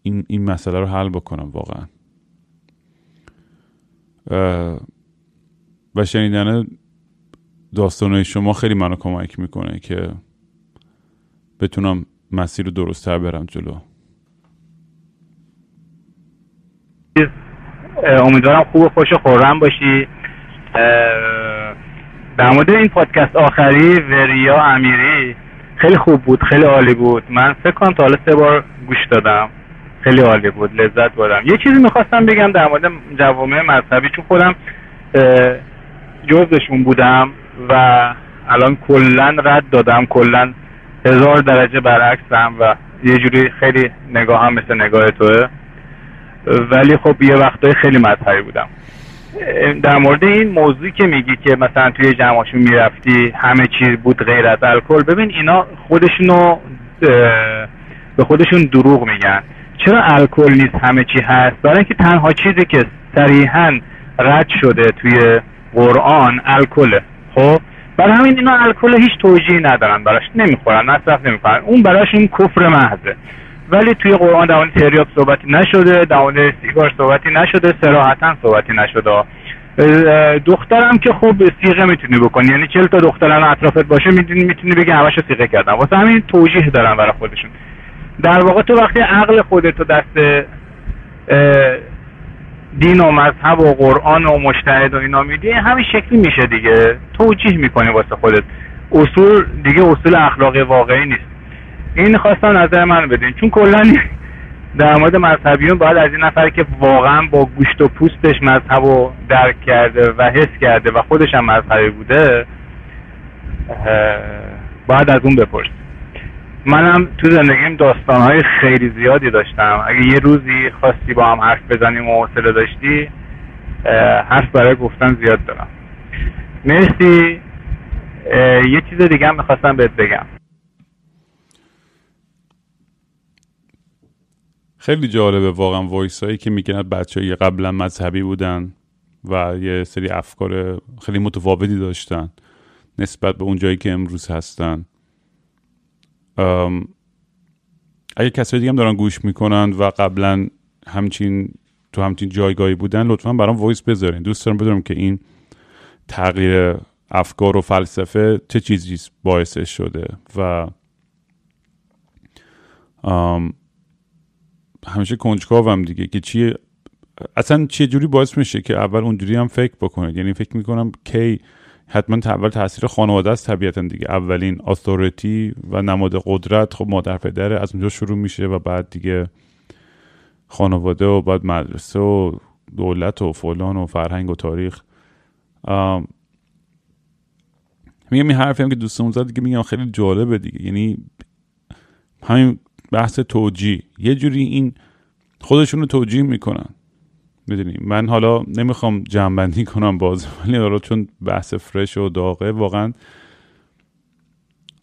این, این مسئله رو حل بکنم واقعا. و شنیدن داستانهای شما خیلی منو کمک می‌کنه که بتونم مسیر رو درستتر برم جلو. امیدوارم خوب و خوش و خورم باشی. در مورد این پادکست آخری وریا امیری خیلی خوب بود خیلی عالی بود. من فکر کنم تا حالا سه بار گوش دادم. خیلی عالی بود لذت بردم. یه چیزی می‌خواستم بگم در مورد جوامع مذهبی چون خودم جزشون بودم. و الان کلا رد دادم کلا هزار درجه برعکسم و یه جوری خیلی نگاه هم مثل نگاه توه. ولی خب یه وقتای خیلی مذهبی بودم. در مورد این موضوعی که میگی که مثلا توی جمعاشون می‌رفتی همه چیز بود غیر از الکل ببین اینا خودشونو به خودشون دروغ میگن. چرا الکل نیست همه چی هست؟ برای اینکه تنها چیزی که صریحا رد شده توی قرآن الکله. خب؟ برای همین اینا الکل هیچ توجیهی ندارن براش. نمی‌خورن مصرف نمی‌کنن. اون براشون کفر محضه. ولی توی قرآن در تریاک صحبتی نشده در سیگار صحبتی نشده سراحتا صحبتی نشده. دخترم که خوب سیغه می‌تونی بکنی. یعنی چل تا دخترم اطرافت باشه می‌تونی می‌تونی بگی همشو سیغه کردن واسه همین توجیه دارن برای خودشون. در واقع تو وقتی عقل خودت تو دست دین و مذهب و قرآن و مشتهد و اینا میدی همین شکلی میشه دیگه. توجیه می‌کنی واسه خودت. اصول دیگه اصول اخلاقی واقعی نیست. این خواستم نظر من بدین. چون کلا در مورد مذهبیون باید از این نفر که واقعا با گوشت و پوستش مذهب رو درک کرده و حس کرده و خودش هم مذهبی بوده باید از اون بپرس منم تو زندگیم داستانهای خیلی زیادی داشتم. اگه یه روزی خواستی با هم حرف بزنیم و حوصله داشتی حرف برای گفتن زیاد دارم. مرسی. یه چیز دیگه هم می‌خواستم بهت بگم. خیلی جالبه واقعا وایس هایی که میگن بچه های قبلا مذهبی بودن و یه سری افکار خیلی متفاوتی داشتن نسبت به اون جایی که امروز هستن. اگه کسایی دیگه هم دارن گوش می‌کنن و قبلا همچین تو همچین جایگاهی بودن لطفا برام وایس بذارین. دوست دارم بدونم که این تغییر افکار و فلسفه چه چیزی باعثش شده و همیشه کنجکاوم دیگه که چیه اصلا چه جوری باعث میشه که اول اونجوری هم فکر بکنید؟ یعنی فکر می‌کنم کی حتما اول تاثیر خانواده است طبیعتا دیگه. اولین اتوریتی و نماد قدرت خب مادر پدره از اونجا شروع میشه و بعد دیگه خانواده و بعد مدرسه و دولت و فلان و فرهنگ و تاریخ. میگم این حرفی هم که دوستمون زد دیگه میگم خیلی جالبه دیگه. یعنی همین بحث توجیه. یه جوری این خودشون رو توجیه می‌کنن. می‌دونی. من حالا نمی‌خوام جنبندی کنم باز ولی حالا چون بحث فرش و داغه واقعا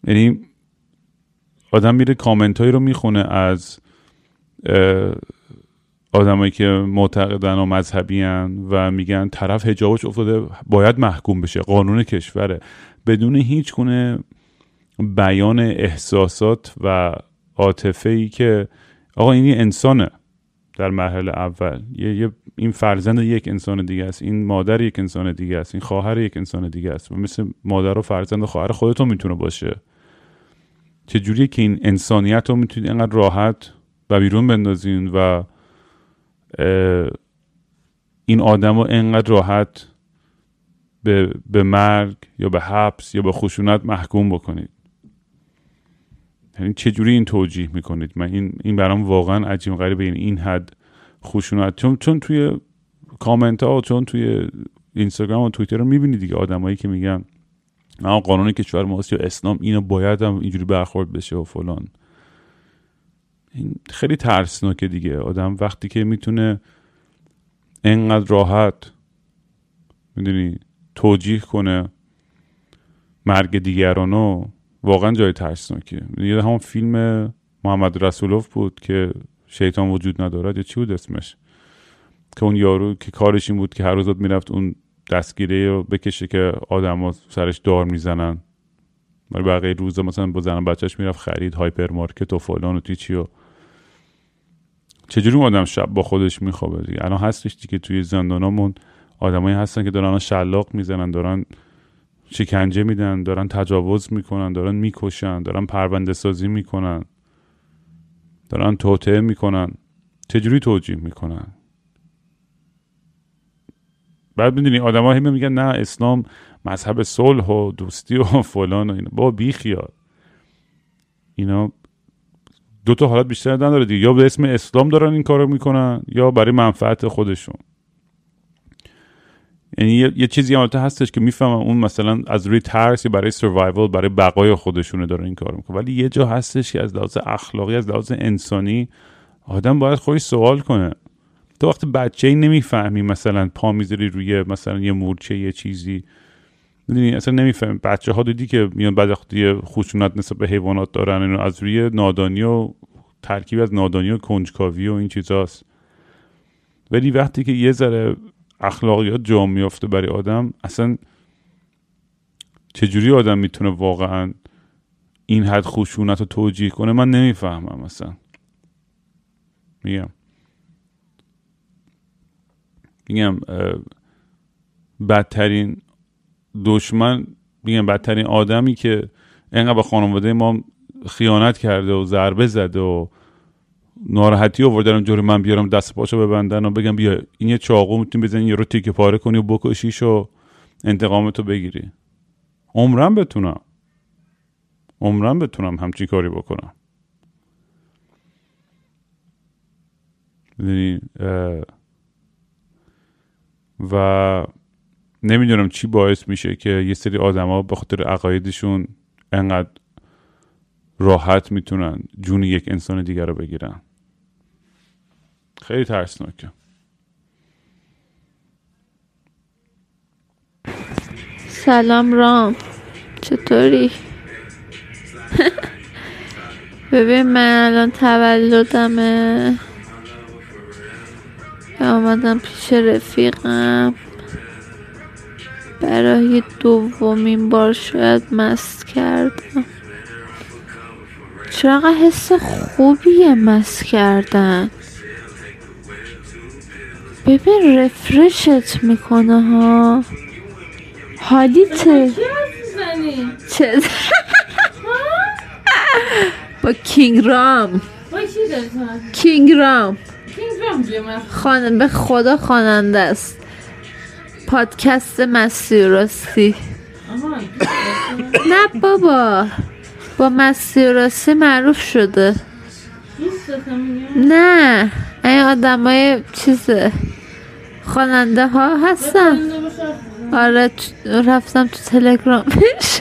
یعنی آدم میره کامنت هایی رو می‌خونه از آدمایی که معتقدن و مذهبی و میگن طرف هجابش افتاده باید محکوم بشه قانون کشوره. بدون هیچ گونه بیان احساسات و عاطفه ای که آقا این انسانه. در مرحله اول. یه, یه- این فرزند یک انسان دیگه است. این مادر یک انسان دیگه است. این خواهر یک انسان دیگه است. و مثل مادر و فرزند و خواهر خودتون می‌تونه باشه. چجوریه که این انسانیت رو می‌تونید اینقدر راحت و بیرون بندازین و این آدم رو اینقدر راحت به, به مرگ یا به حبس یا به خشونت محکوم بکنید؟ یعنی چجوری این توجیه می‌کنید؟ من این این برام واقعا عجیب غریبه. این این حد خشونت چون چون توی کامنت ها چون توی اینستاگرام و توییتر رو می‌بینید دیگه. آدمایی که میگن نه قانون کشور ماست یا اسلام اینو باید هم اینجوری برخورد بشه و فلان. این خیلی ترسناکه دیگه. آدم وقتی که می‌تونه انقدر راحت می‌دونی توجیه کنه مرگ دیگرانو واقعا جای ترسناکه یه همون فیلم محمد رسولوف بود که شیطان وجود ندارد. یا چی بود اسمش؟ که اون یارو که کارش این بود که هر روز می‌رفت اون دستگیره رو بکشه که آدم سرش دار می‌زنن. ولی بقیه روزا مثلا با زن بچهش می‌رفت خرید هایپر مارکت و فلان و توی چی و چجوری آدم شب با خودش میخوابه؟ دیگه الان هستش دیگه توی زندانامون. آدمایی هستن که دارن شلاق می‌زنن دارن شکنجه میدن دارن تجاوز می‌کنن دارن می‌کشن دارن پرونده سازی می‌کنن دارن توطعه می‌کنن. چجوری توجیه می‌کنن؟ بعد می‌دونی آدم ها میگن نه اسلام مذهب صلح و دوستی و فلان و اینا. با بی خیال اینا دو تا حالت بیشتر نداره دیگه. یا به اسم اسلام دارن این کارو می‌کنن یا برای منفعت خودشون. یعنی یه, یه چیزی هم هستش که می‌فهمم اون مثلا از روی ترس یا برای سروایول برای بقای خودشونه داره این کار می‌کنه. ولی یه جا هستش که از لحاظ اخلاقی از لحاظ انسانی آدم باید خودش سوال کنه. تو وقتی بچه ای نمی‌فهمی مثلا پا می‌ذاری روی مثلا یه مورچه یه چیزی. می‌دونی؟ اصلا نمی‌فهمی. بچه ها دیدی که میان بعد وقتی خشونت نسبت به حیوانات دارن اینو از روی نادانی و ترکیب از نادانی و کنجکاوی و این چیزاست. ولی وقتی که یه ذره اخلاقیات جا میافته برای آدم اصلا چجوری آدم می‌تونه واقعا این حد خشونت رو توجیه کنه؟ من نمی‌فهمم مثلا میگم. میگم بدترین دشمن میگم بدترین آدمی که انقدر به خانواده ما خیانت کرده و ضربه زده و ناراحتی آوردن جوری من بیارم دست پاشو ببندن و بگم بیا این یه چاقو می‌تونی بزنی یه رو تیکه پاره کنی و بکشیش و انتقامتو بگیری. عمرم بتونم. عمرم بتونم همچین کاری بکنم. و نمی‌دونم چی باعث میشه که یه سری آدما به خاطر عقایدشون انقدر راحت می‌تونن جون یک انسان دیگر رو بگیرن. خیلی ترسناکه. سلام رام. چطوری؟ ببین من الان تولدمه. آمدم پیش رفیقم. برای دومین بار شاید مست کردم. چرا حس خوبیه مست کردن؟ ببین رفرشت می‌کنه ها. حالیته چه با کینگ رام. کینگ رام. خانه به خدا خواننده است. پادکست مستی راستی نه بابا. با مستی راستی معروف شده. نه. این آدم های چیزه خواننده ها هستن آره رفتم تو تلگرامش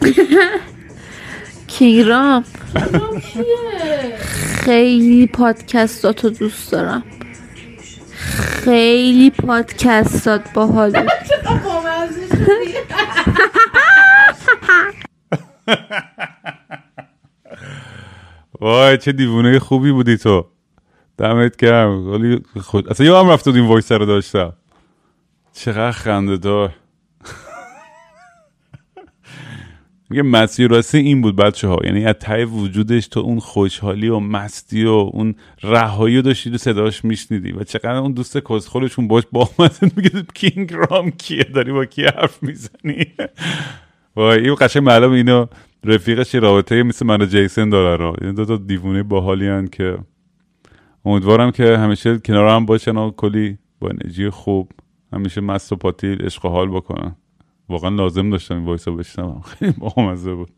کینگرام خیلی پادکستاتو دوست دارم. خیلی پادکستات باحاله وای چه دیوونه خوبی بودی تو. دمت گرم. ولی خود اصلا یادم رفته بود این وایس رو داشتم. چقدر خنده دار. میگه مسیر راستی این بود بچه ها یعنی از ته وجودش تو اون خوشحالی و مستی و اون رهایی رو داشتی تو صداش میشنیدی و چقدر اون دوست کسخلشون باش با میگه کینگ رام کیه؟ داری با کی حرف می‌زنی؟ وای این قشنگ معلوم اینو رفیقش یه رابطه مثل من و جیسن دارن رو. این دو تا دیوونه باحالی که امیدوارم که همیشه کنار هم باشن و کلی با انرژی خوب همیشه مست و پاتیل عشق و حال بکنن. واقعا لازم داشتم این وایس رو بشنوم. خیلی بامزه بود.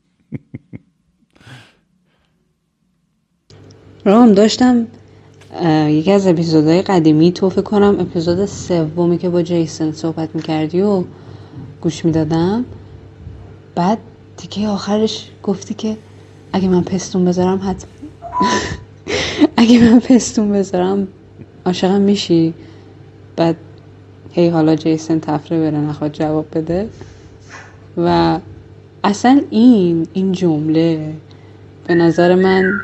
رام داشتم یکی از اپیزودهای قدیمی تو فکر کنم اپیزود سومی که با جیسن صحبت می‌کردی و گوش می‌دادم. بعد تیکه آخرش گفتی که اگه من پستون بذارم حتما اگه من پستون بذارم عاشقم میشی. بعد هی حالا جیسن تفره بره نخواد جواب بده. و اصلا این این جمله به نظر من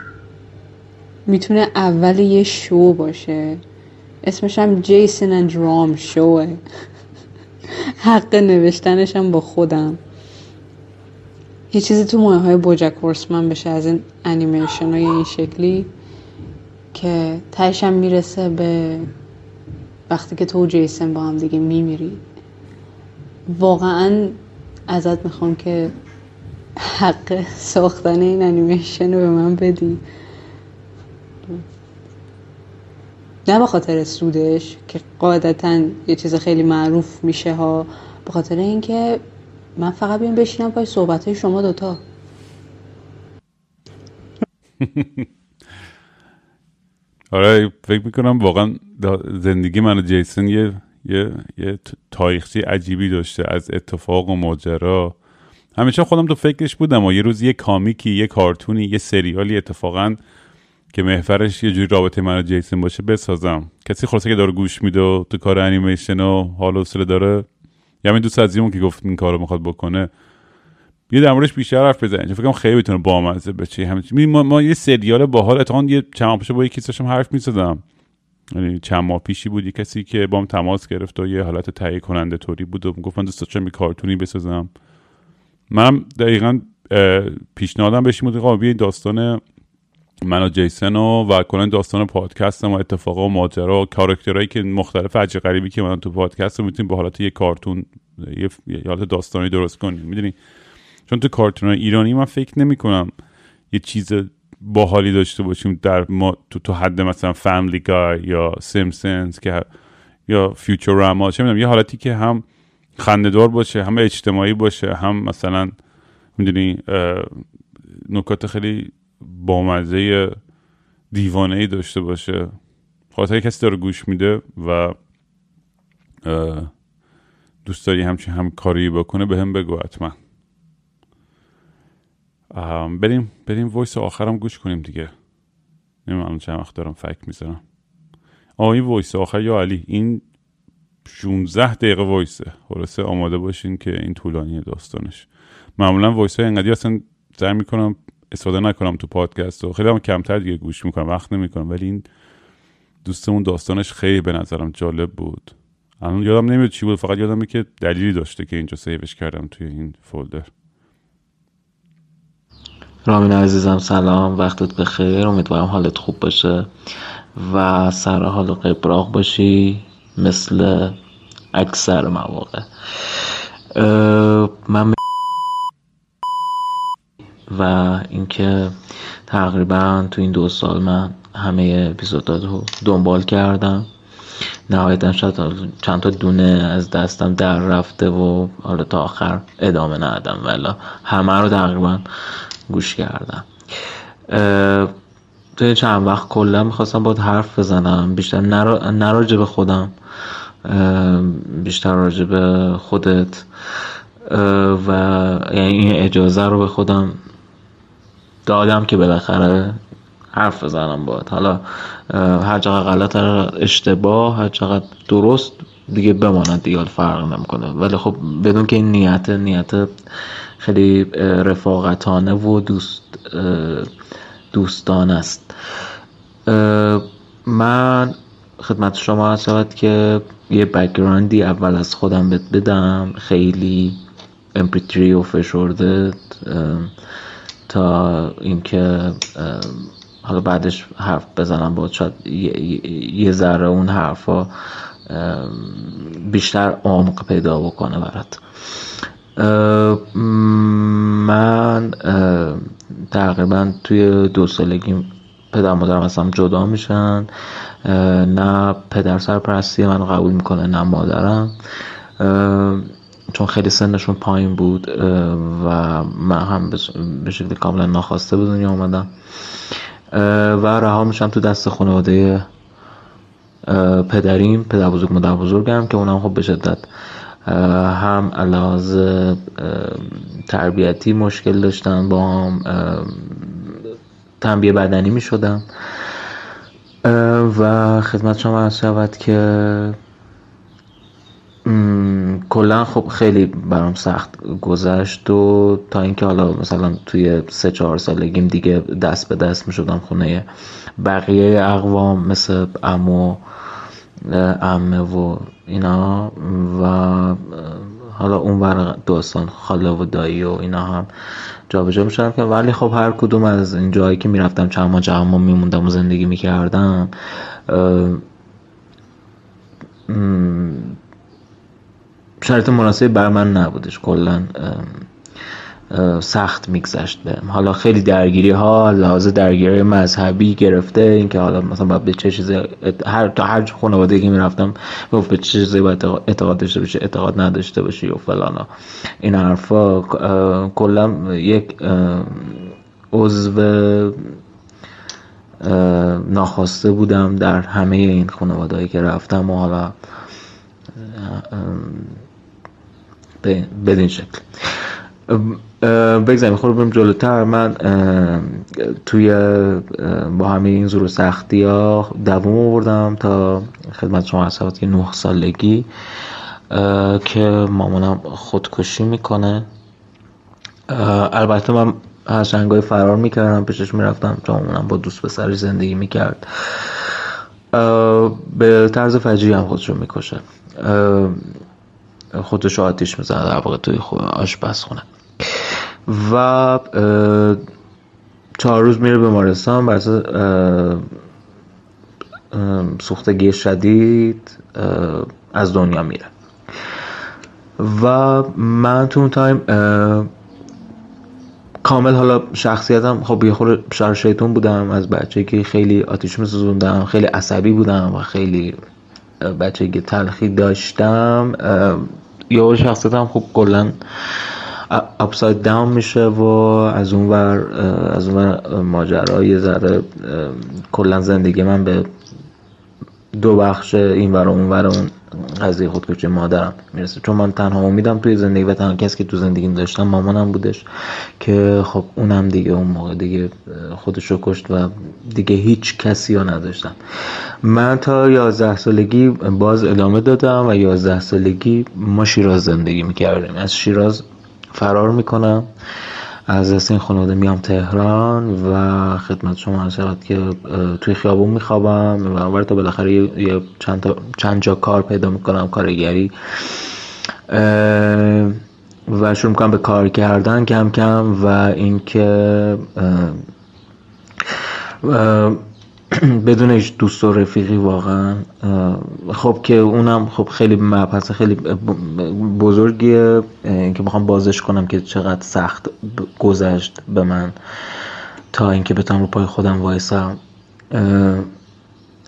می‌تونه اول یه شو باشه. اسمش هم جیسن اند رام شوه. حق نوشتنش هم با خودم. یه چیزی تو مایه های بوجک هورسمن بشه از این انیمیشن های این شکلی که تهشم می‌رسه به وقتی که تو و جیسن با هم دیگه میمیری. واقعا ازت می‌خوام که حق ساختن این انیمیشن رو به من بدی. نه به خاطر سودش که قاعدتا یه چیز خیلی معروف میشه ها به خاطر اینکه من فقط بیام بشینم پای صحبت های شما دوتا. آره فکر می‌کنم واقعا زندگی من و جیسن یه یه یه تاریخچه عجیبی داشته از اتفاق و ماجرا. همیشه خودم تو فکرش بودم و یه روز یه کامیکی یه کارتونی یه سریالی اتفاقا که محورش یه جوری رابطه من و جیسن باشه بسازم. کسی خلاصه که داره گوش میده تو کار انیمیشن و حال و داره یا همین دوست عزیزمون که گفت این کارو می‌خواد بکنه یه در موردش بیشتر حرف بزنیم. چون فکر کنم خیلی بتونه بامزه بشه همین می- ما, ما یه سریال باحال اتفاقا یه چند پیش با یکی داشتم حرف می‌زدم. یعنی چند ماه پیشی بود یه کسی که بام تماس گرفت و یه حالت تهیه کننده طوری بود و گفت من دوست داشتم یه کارتونی بسازم. منم دقیقا پیشنهادم بهش بود این داستان من و جیسن و و کلا داستان پادکستم و اتفاقا و ماجرا و کاراکترهایی که مختلف عجیب غریبی که من تو پادکست می‌تونیم به حالت یه کارتون یه, حالت داستانی درست کنیم. می‌دونی؟ چون تو کارتون ایرانی من فکر نمی کنم یه چیز باحالی داشته باشیم در ما تو, تو حد مثلا فامیلی گای یا سیمسنز که یا فیوچراما چه می‌دونم یه حالتی که هم خندهدار باشه هم اجتماعی باشه هم مثلا می‌دونی نکات خیلی بامزه دیوانه ای داشته باشه. خاطر کسی داره گوش میده و دوست داری همچین هم کاری بکنه به هم بگو حتما. بریم بریم voice آخرم گوش کنیم دیگه. نمی‌دونم چند وقت دارم فک می‌زنم آه این voice آخر یا علی؟ این 16 دقیقه voice ه. خلاصه آماده باشین که این طولانی داستانش. معمولا voice های انقدی اصلا سعی می‌کنم استفاده نکنم تو پادکست و خیلی هم کمتر دیگه گوش می‌کنم وقت نمی‌کنم. ولی این دوستمون داستانش خیلی به نظرم جالب بود. الان یادم نمیاد چی بود فقط یادمه که دلیلی داشته که اینجا سیوش کردم توی این فولدر. رامین عزیزم سلام. وقتت بخیر. امیدوارم حالت خوب باشه. و سر حال و قبراق باشی مثل اکثر مواقع. من و اینکه تقریبا تو این دو سال من همه اپیزودات رو دنبال کردم. نهایتا شاید چند تا دونه از دستم در رفته و حالا تا آخر ادامه ندادم ولی همه رو تقریبا گوش کردم. توی چند وقت کلا می‌خواستم باید حرف بزنم. بیشتر نه به خودم. بیشتر راجع به خودت. و یعنی این اجازه رو به خودم دادم که بالاخره حرف بزنم باید حالا هر چقدر غلط اشتباه هر چقدر درست دیگه بماند دیگه فرق نمی‌کنه. ولی خب بدون که این نیت نیت خیلی رفاقتانه و دوست دوستان است. من خدمت شما هست که یه بکگراندی اول از خودم بدم. خیلی امپریتری و فشرده تا اینکه حالا بعدش حرف بزنم با شاید یه ذره اون حرفا بیشتر عمق پیدا بکنه برات. من تقریبا توی دو سالگی پدر مادرم اصلا جدا میشن. نه پدر سرپرستی من قبول می‌کنه نه مادرم. چون خیلی سنشون پایین بود و من هم به شکل کاملا ناخواسته به دنیا آمدم و رها میشم تو دست خانواده پدریم پدر بزرگ مادر بزرگم که اونم خب به شدت هم لحاظ تربیتی مشکل داشتن با هم تنبیه بدنی می و خدمت شما از شود که کلا خب خیلی برام سخت گذشت و تا اینکه حالا مثلا توی سه چهار سالگیم دیگه دست به دست می شدم خونه بقیه اقوام مثل امو امه و اینا و حالا اون ور داستان خاله و دایی و اینا هم جابجا می‌شدم که ولی خب هر کدوم از این جایی که می‌رفتم چند ماه چند ماه میموندم و زندگی می‌کردم شرط مناسبی بر من نبودش. کلا سخت میگذشت بهم. حالا خیلی درگیری ها لحاظ درگیری مذهبی گرفته اینکه حالا مثلا باید به چه چیزی هر تا هر خانواده که می‌رفتم گفت به چه چیزی باید اعتقاد داشته باشی اعتقاد نداشته باشی و فلانا. این حرفا کلا یک عضو ناخواسته بودم در همه این خانواده که رفتم و حالا بدین شکل. بگذاریم. خود بریم جلوتر. من توی با همه این زور و سختی ها دوم آوردم تا خدمت شما حسابت که نه سالگی. که مامانم خودکشی می‌کنه. البته من از جنگای فرار می‌کردم. پیشش می‌رفتم چون مامانم با دوست پسری زندگی می‌کرد. به طرز فجیعی هم خودشو می‌کشه. خودشو آتیش می‌زنه در واقع توی آشپزخونه. و چهار روز میره بیمارستان بر سوختگی شدید از دنیا میره. و من تو اون تایم کامل حالا شخصیتم خب یه شر شیطون بودم از بچه که خیلی آتیش میسوزوندم خیلی عصبی بودم و خیلی که تلخی داشتم یا شخصیتم خب کلا upside down میشه و از اون ور از اون ماجرا یه ذره کلا زندگی من به دو بخش این ور اون ور اون قضیه خودکشی مادرم می‌رسه. چون من تنها امیدم توی زندگی و تنها کسی که تو زندگیم داشتم مامانم بودش که خب اونم دیگه اون موقع دیگه خودشو کشت و دیگه هیچ کسی رو نداشتم. من تا یازده سالگی باز ادامه دادم و یازده سالگی ما شیراز زندگی می‌کردیم. از شیراز فرار می‌کنم. از دست این خانواده میام تهران و خدمت شما شود که توی خیابون میخوابم و تا بالاخره یه چند, چند جا کار پیدا می‌کنم کارگری. و شروع می‌کنم به کار کردن کم کم و اینکه بدون هیچ دوست و رفیقی واقعا. خب که اونم خب خیلی مبحث خیلی بزرگیه. که می‌خوام بازش کنم که چقدر سخت گذشت به من تا اینکه بتونم رو پای خودم وایسم.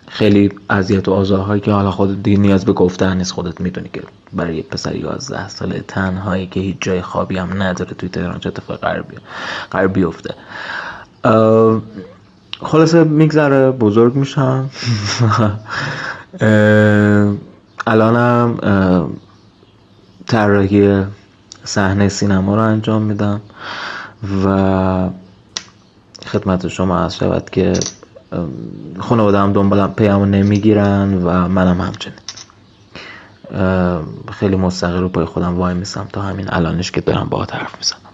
خیلی اذیت و آزارهایی که حالا خود دیگه نیاز به گفتن نیست. خودت می‌دونی که برای یک پسر 11 ساله تنهایی که هیچ جای خوابی هم نداره توی تهران چه اتفاقی قرار بیفته خلاصه میگذره بزرگ میشم. الانم طراحی صحنه سینما رو انجام میدم و خدمت شما از شود که خانواده هم دنبالم پیامو نمی‌گیرن و منم همچنین. خیلی مستقل رو پای خودم وای میسم تا همین الانش که دارم با حرف می‌زنم.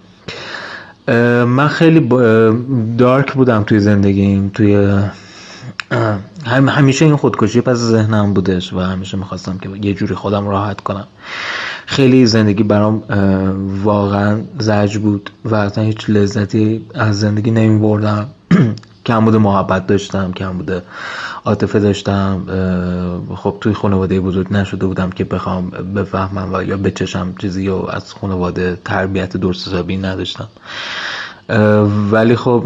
من خیلی دارک بودم توی زندگیم توی همیشه این خودکشی پس ذهنم بودش و همیشه می‌خواستم که یه جوری خودم راحت کنم. خیلی زندگی برام واقعا زج بود و اصلا هیچ لذتی از زندگی نمی بردم کم بوده محبت داشتم کم بوده عاطفه داشتم خب توی خانواده بزرگ نشده بودم که بخوام بفهمم و یا بچشم چیزی و از خانواده تربیت درست حسابی نداشتم. ولی خب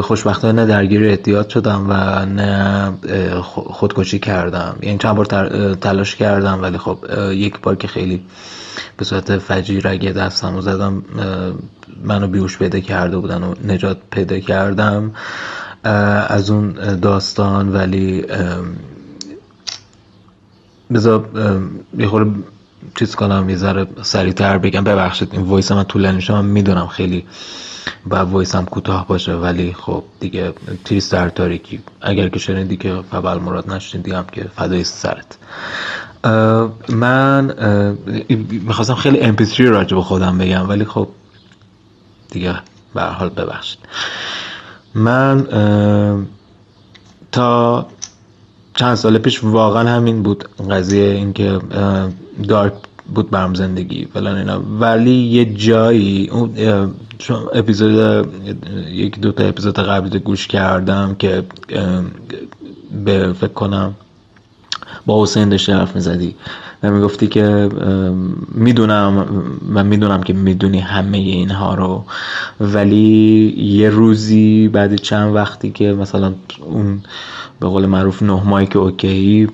خوشبختانه نه درگیر اعتیاد شدم و نه خودکشی کردم. یعنی چند بار تلاش کردم ولی خب یک بار که خیلی به صورت فجی رگه دستم زدم منو بیوش پیدا کرده بودن و نجات پیدا کردم. از اون داستان ولی بذار یه خورده چیز کنم یه ذره سریعتر بگم. ببخشید این وایس من طولانی شما من می‌دونم خیلی و وایس کوتاه باشه ولی خب دیگه تیز در تاریکی. اگر که شنیدی که فبل مراد نشنیدی هم که فدای سرت. من می‌خواستم خیلی امپیتری راجع به خودم بگم ولی خب دیگه به حال ببخشید. من تا چند سال پیش واقعا همین بود قضیه اینکه دارک بود برم زندگی فلان اینا. ولی یه جایی اون اپیزود یک دو تا اپیزود قبلی گوش کردم که به فکر کنم با حسین داشتی حرف می‌زدی. و می‌گفتی که می‌دونم و می‌دونم که می‌دونی همه اینها رو. ولی یه روزی بعد چند وقتی که مثلا اون به قول معروف نه ماهی که اوکی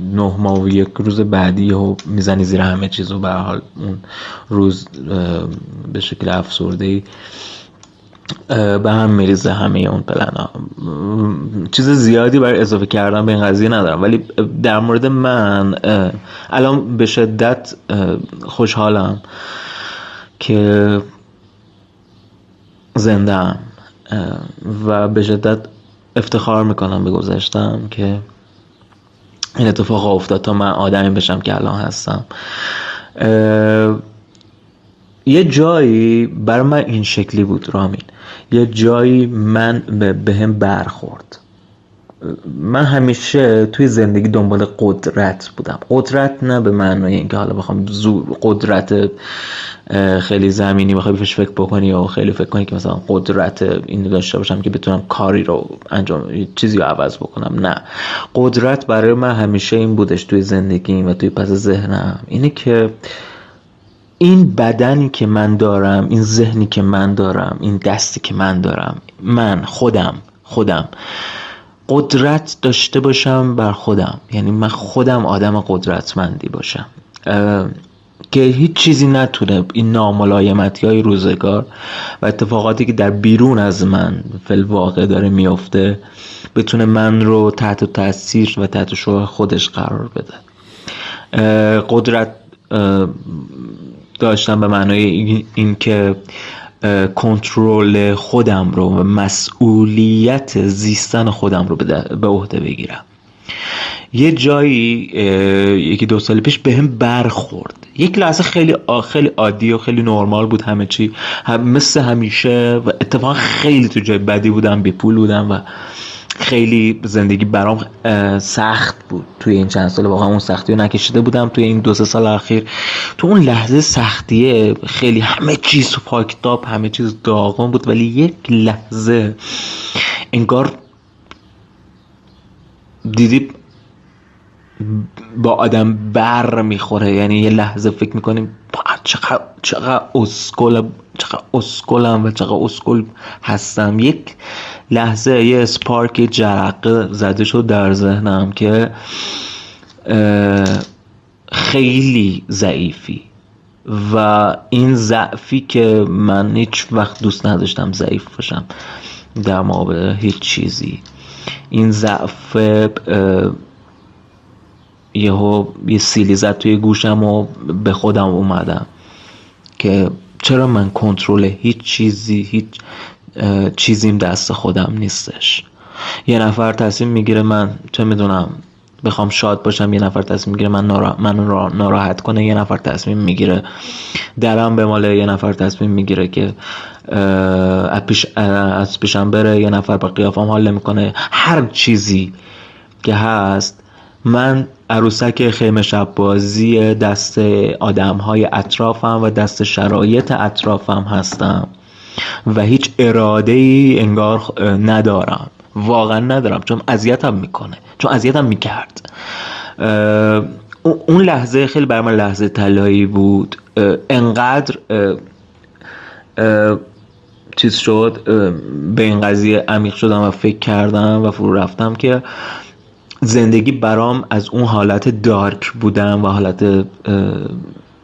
نه ماه و یک روز بعدی و می‌زنی زیر همه چیز و به حال اون روز به شکل افسرده ای به هم میریزه همه اون پلن ها. چیز زیادی برای اضافه کردن به این قضیه ندارم. ولی در مورد من الان به شدت خوشحالم که زنده و به شدت افتخار می‌کنم به گذشتم که این اتفاق افتاد تا من آدمی بشم که الان هستم. یه جایی بر من این شکلی بود رامین. یه جایی من به هم برخورد. من همیشه توی زندگی دنبال قدرت بودم. قدرت نه به معنای اینکه حالا بخوام قدرت خیلی زمینی بخوای بهش فکر بکنی یا خیلی فکر کنی که مثلا قدرت این داشته باشم که بتونم کاری رو انجام چیزی رو عوض بکنم. نه. قدرت برای من همیشه این بودش توی زندگی و توی پس ذهنم. اینه که این بدنی که من دارم این ذهنی که من دارم این دستی که من دارم من خودم خودم قدرت داشته باشم بر خودم. یعنی من خودم آدم قدرتمندی باشم. که هیچ چیزی نتونه این ناملایمتی های روزگار و اتفاقاتی که در بیرون از من فل واقع داره میفته بتونه من رو تحت تاثیر و تحت شوه خودش قرار بده. قدرت داشتم به معنای اینکه کنترل خودم رو و مسئولیت زیستن خودم رو به عهده بگیرم. یه جایی یکی دو سال پیش به هم برخورد. یک لحظه خیلی خیلی عادی و خیلی نرمال بود همه چی. هم مثل همیشه و اتفاقا خیلی تو جای بدی بودم بی پول بودم و خیلی زندگی برام سخت بود توی این چند سال واقعا اون سختی رو نکشیده بودم توی این دو سه سال اخیر. تو اون لحظه سختیه خیلی همه چیز پاکتاب همه چیز داغون بود ولی یک لحظه انگار دیدی با آدم بر می‌خوره. یعنی یه لحظه فکر می‌کنیم چقدر چقدر اسکل چقدر اسکلم و چقدر اسکل هستم. یک لحظه یه سپارک جرقه زده شد در ذهنم که خیلی ضعیفی و این ضعفی که من هیچ وقت دوست نداشتم ضعیف باشم در مقابل هیچ چیزی. این ضعف یهو یه سیلی زد توی گوشم و به خودم اومدم که چرا من کنترل هیچ چیزی هیچ چیزیم دست خودم نیستش؟ یه نفر تصمیم می‌گیره من چه می‌دونم بخوام شاد باشم یه نفر تصمیم می‌گیره من نارا... من ناراحت کنه یه نفر تصمیم می‌گیره درم به ماله یه نفر تصمیم می‌گیره که از, پیش... از پیشم بره یه نفر با قیافم حال می‌کنه هر چیزی که هست من عروسک خیمه شب بازی دست آدم های اطرافم و دست شرایط اطرافم هستم و هیچ اراده ای انگار ندارم. واقعا ندارم چون اذیتم می‌کنه چون اذیتم می‌کرد. اون لحظه خیلی بر من لحظه طلایی بود. انقدر چیز شد به این قضیه عمیق شدم و فکر کردم و فرو رفتم که زندگی برام از اون حالت دارک بودن و حالت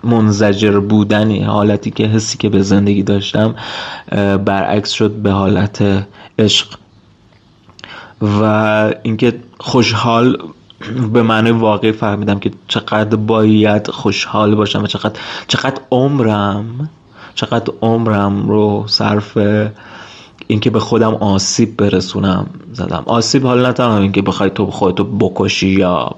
منزجر بودنی حالتی که حسی که به زندگی داشتم برعکس شد به حالت عشق. و اینکه خوشحال به معنی واقعی فهمیدم که چقدر باید خوشحال باشم و چقدر چقدر عمرم چقدر عمرم رو صرف اینکه به خودم آسیب برسونم زدم. آسیب حال نه تنها اینکه بخوای تو خودتو بکشی یا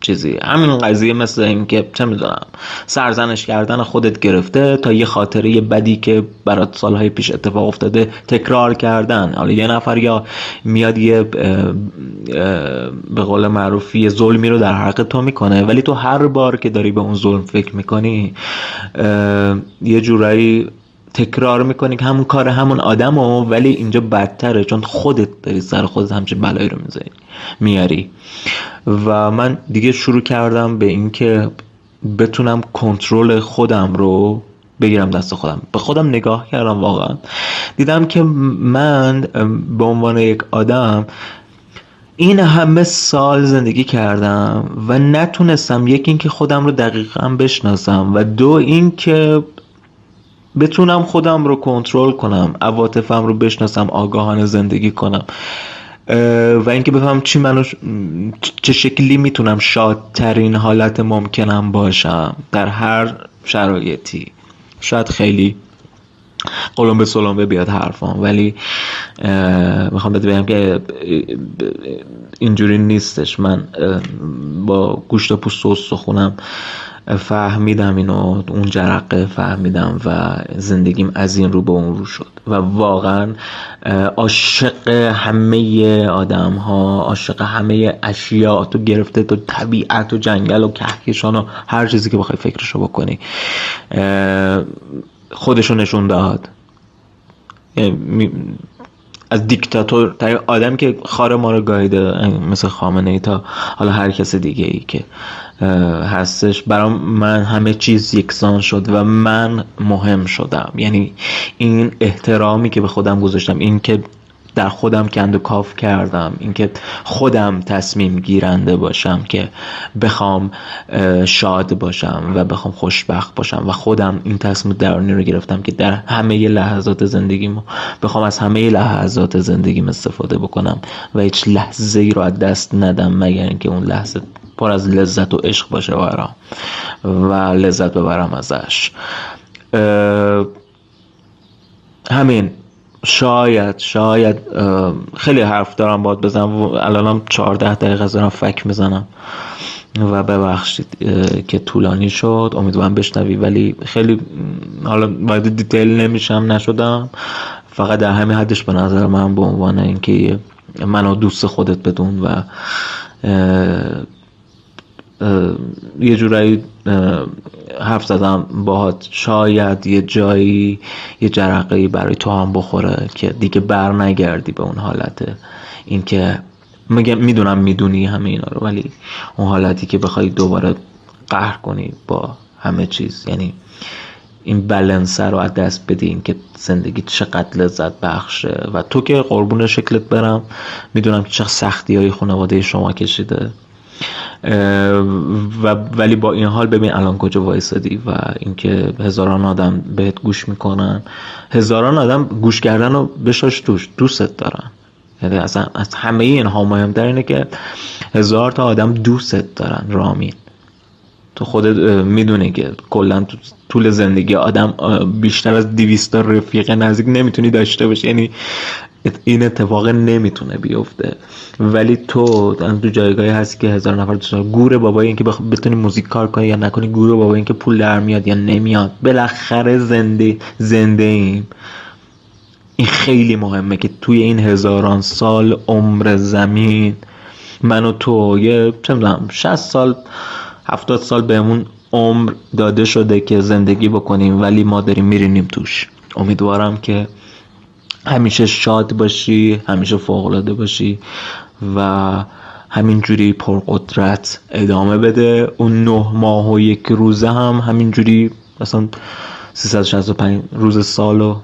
چیزی. همین قضیه مثل اینکه چه می‌دونم سرزنش کردن خودت گرفته تا یه خاطره بدی که برات سالهای پیش اتفاق افتاده تکرار کردن. حالا یه نفر یا میاد یه به قول معروف یه ظلمی رو در حق تو می‌کنه ولی تو هر بار که داری به اون ظلم فکر می‌کنی یه جورایی تکرار می‌کنی که همون کار همون آدم و ولی اینجا بدتره چون خودت داری سر خودت همچین بلایی رو می‌زنی میاری. و من دیگه شروع کردم به اینکه بتونم کنترل خودم رو بگیرم دست خودم. به خودم نگاه کردم واقعا. دیدم که من به عنوان یک آدم این همه سال زندگی کردم و نتونستم یکی اینکه خودم رو دقیقا بشناسم و دو اینکه بتونم خودم رو کنترل کنم عواطفم رو بشناسم آگاهانه زندگی کنم. و اینکه بفهم چی منو چه شکلی می‌تونم شادترین حالت ممکنم باشم در هر شرایطی. شاید خیلی قلم به سلم بیاد حرفام ولی می‌خوام بهت بگم که اینجوری نیستش. من با گوشت و پوست و سخونم فهمیدم اینو اون جرقه فهمیدم و زندگیم از این رو به اون رو شد. و واقعا عاشق همه آدم ها عاشق همه اشیا تو گرفته تو طبیعت و جنگل و کهکشان و هر چیزی که بخوای فکرشو بکنی. خودشو نشون داد. از دیکتاتور تا آدم که خار ما رو گایده مثل خامنه ای تا حالا هر کس دیگه ای که هستش. برام من همه چیز یکسان شد و من مهم شدم. یعنی این احترامی که به خودم گذاشتم این که در خودم کند و کاف کردم. اینکه خودم تصمیم گیرنده باشم که بخوام شاد باشم و بخوام خوشبخت باشم و خودم این تصمیم درونی رو گرفتم که در همه لحظات زندگیم بخوام از همه لحظات زندگیم استفاده بکنم و هیچ لحظه ای رو از دست ندم مگر اینکه اون لحظه پر از لذت و عشق باشه برام و لذت ببرم ازش. همین. شاید شاید خیلی حرف دارم باید بزنم. الانم چهارده دقیقه دارم فک می‌زنم. و ببخشید که طولانی شد. امیدوارم بشنوی. ولی خیلی حالا باید دیتیل نمیشم نشدم. فقط در همین حدش به نظر من به عنوان اینکه منو دوست خودت بدون و یه جورایی حرف زدم باهات. شاید یه جایی یه جرقه برای تو هم بخوره که دیگه بر نگردی به اون حالت. اینکه میگم می‌دونم می‌دونی همه اینا رو ولی اون حالتی که بخوای دوباره قهر کنی با همه چیز. یعنی این بلنسه رو از دست بدی این که زندگی چقدر لذت بخشه. و تو که قربون شکلت برم می‌دونم چه سختی های خانواده شما کشیده. و ولی با این حال ببین الان کجا وایسادی و اینکه هزاران آدم بهت گوش می‌کنن. هزاران آدم گوش کردن رو بشاش توش دوستت دارن. یعنی اصلا از همه اینها مهمتر اینه که هزار تا آدم دوستت دارن رامین. تو خودت می‌دونی که کلا تو طول زندگی آدم بیشتر از 200 رفیق نزدیک نمی‌تونی داشته باشی. یعنی این اتفاق نمی‌تونه بیفته. ولی تو تو جایگاهی هستی که هزار نفر دوست گور بابای اینکه بخ... بتونی موزیک کار کنی یا نکنی گور بابای اینکه پول در میاد یا نمیاد. بالاخره زنده زنده ایم. این خیلی مهمه که توی این هزاران سال عمر زمین من و تو یه چه می‌دونم 60 سال 70 سال بهمون عمر داده شده که زندگی بکنیم ولی ما داریم میرینیم توش. امیدوارم که همیشه شاد باشی همیشه فوقلاده باشی و همینجوری پرقدرت ادامه بده. اون نه ماه و یک روزه هم همینجوری مثلا 365 روز سال و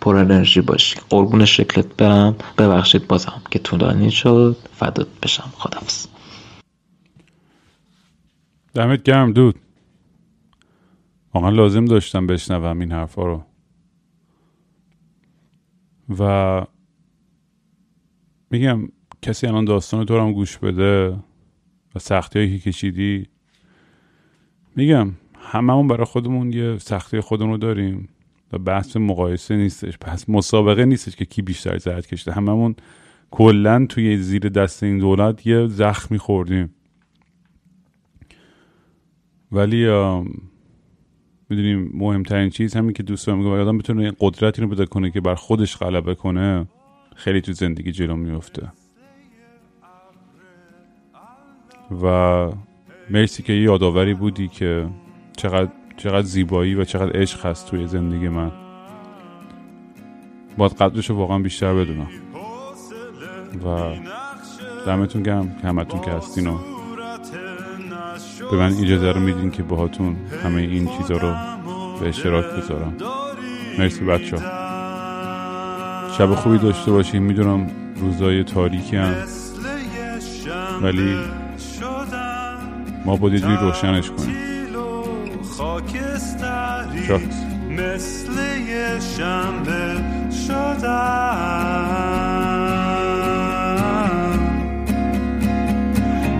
پر انرژی باشی. قربون شکلت برم. ببخشید بازم که طولانی شد. فدات بشم. خدافز دمت گرم دود. واقعا لازم داشتم بشنوم این حرفا رو. و میگم کسی الان داستان تو هم گوش بده و سختی هایی که کشیدی میگم هممون برای خودمون یه سختی خودمون رو داریم و بحث مقایسه نیستش پس مسابقه نیستش که کی بیشتر زرد کشیده. هممون کلا توی زیر دست این دولت یه زخمی خوردیم. ولی می‌دونیم مهمترین چیز همین که دوست میگم آدم بتونه این قدرتی رو پیدا کنه که بر خودش غلبه کنه خیلی تو زندگی جلو میفته و مرسی که یادآوری بودی که چقدر چقدر زیبایی و چقدر عشق هست توی زندگی من. باید قدرش رو واقعا بیشتر بدونم. و دمتون گرم که همتون که هستین و به من اجازه رو میدین که باهاتون همه این چیزا رو به اشتراک بذارم. مرسی بچه شب خوبی داشته باشیم می‌دونم روزای تاریکی هم. ولی ما باید یه روشنش کنیم. شاکس مثل شنبه شدم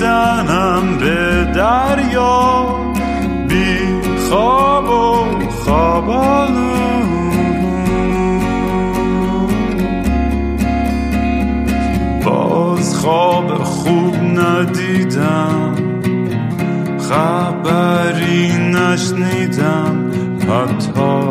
می‌زنم به دریا بی خواب و خوابالو باز خواب خوب ندیدم خبری نشنیدم حتی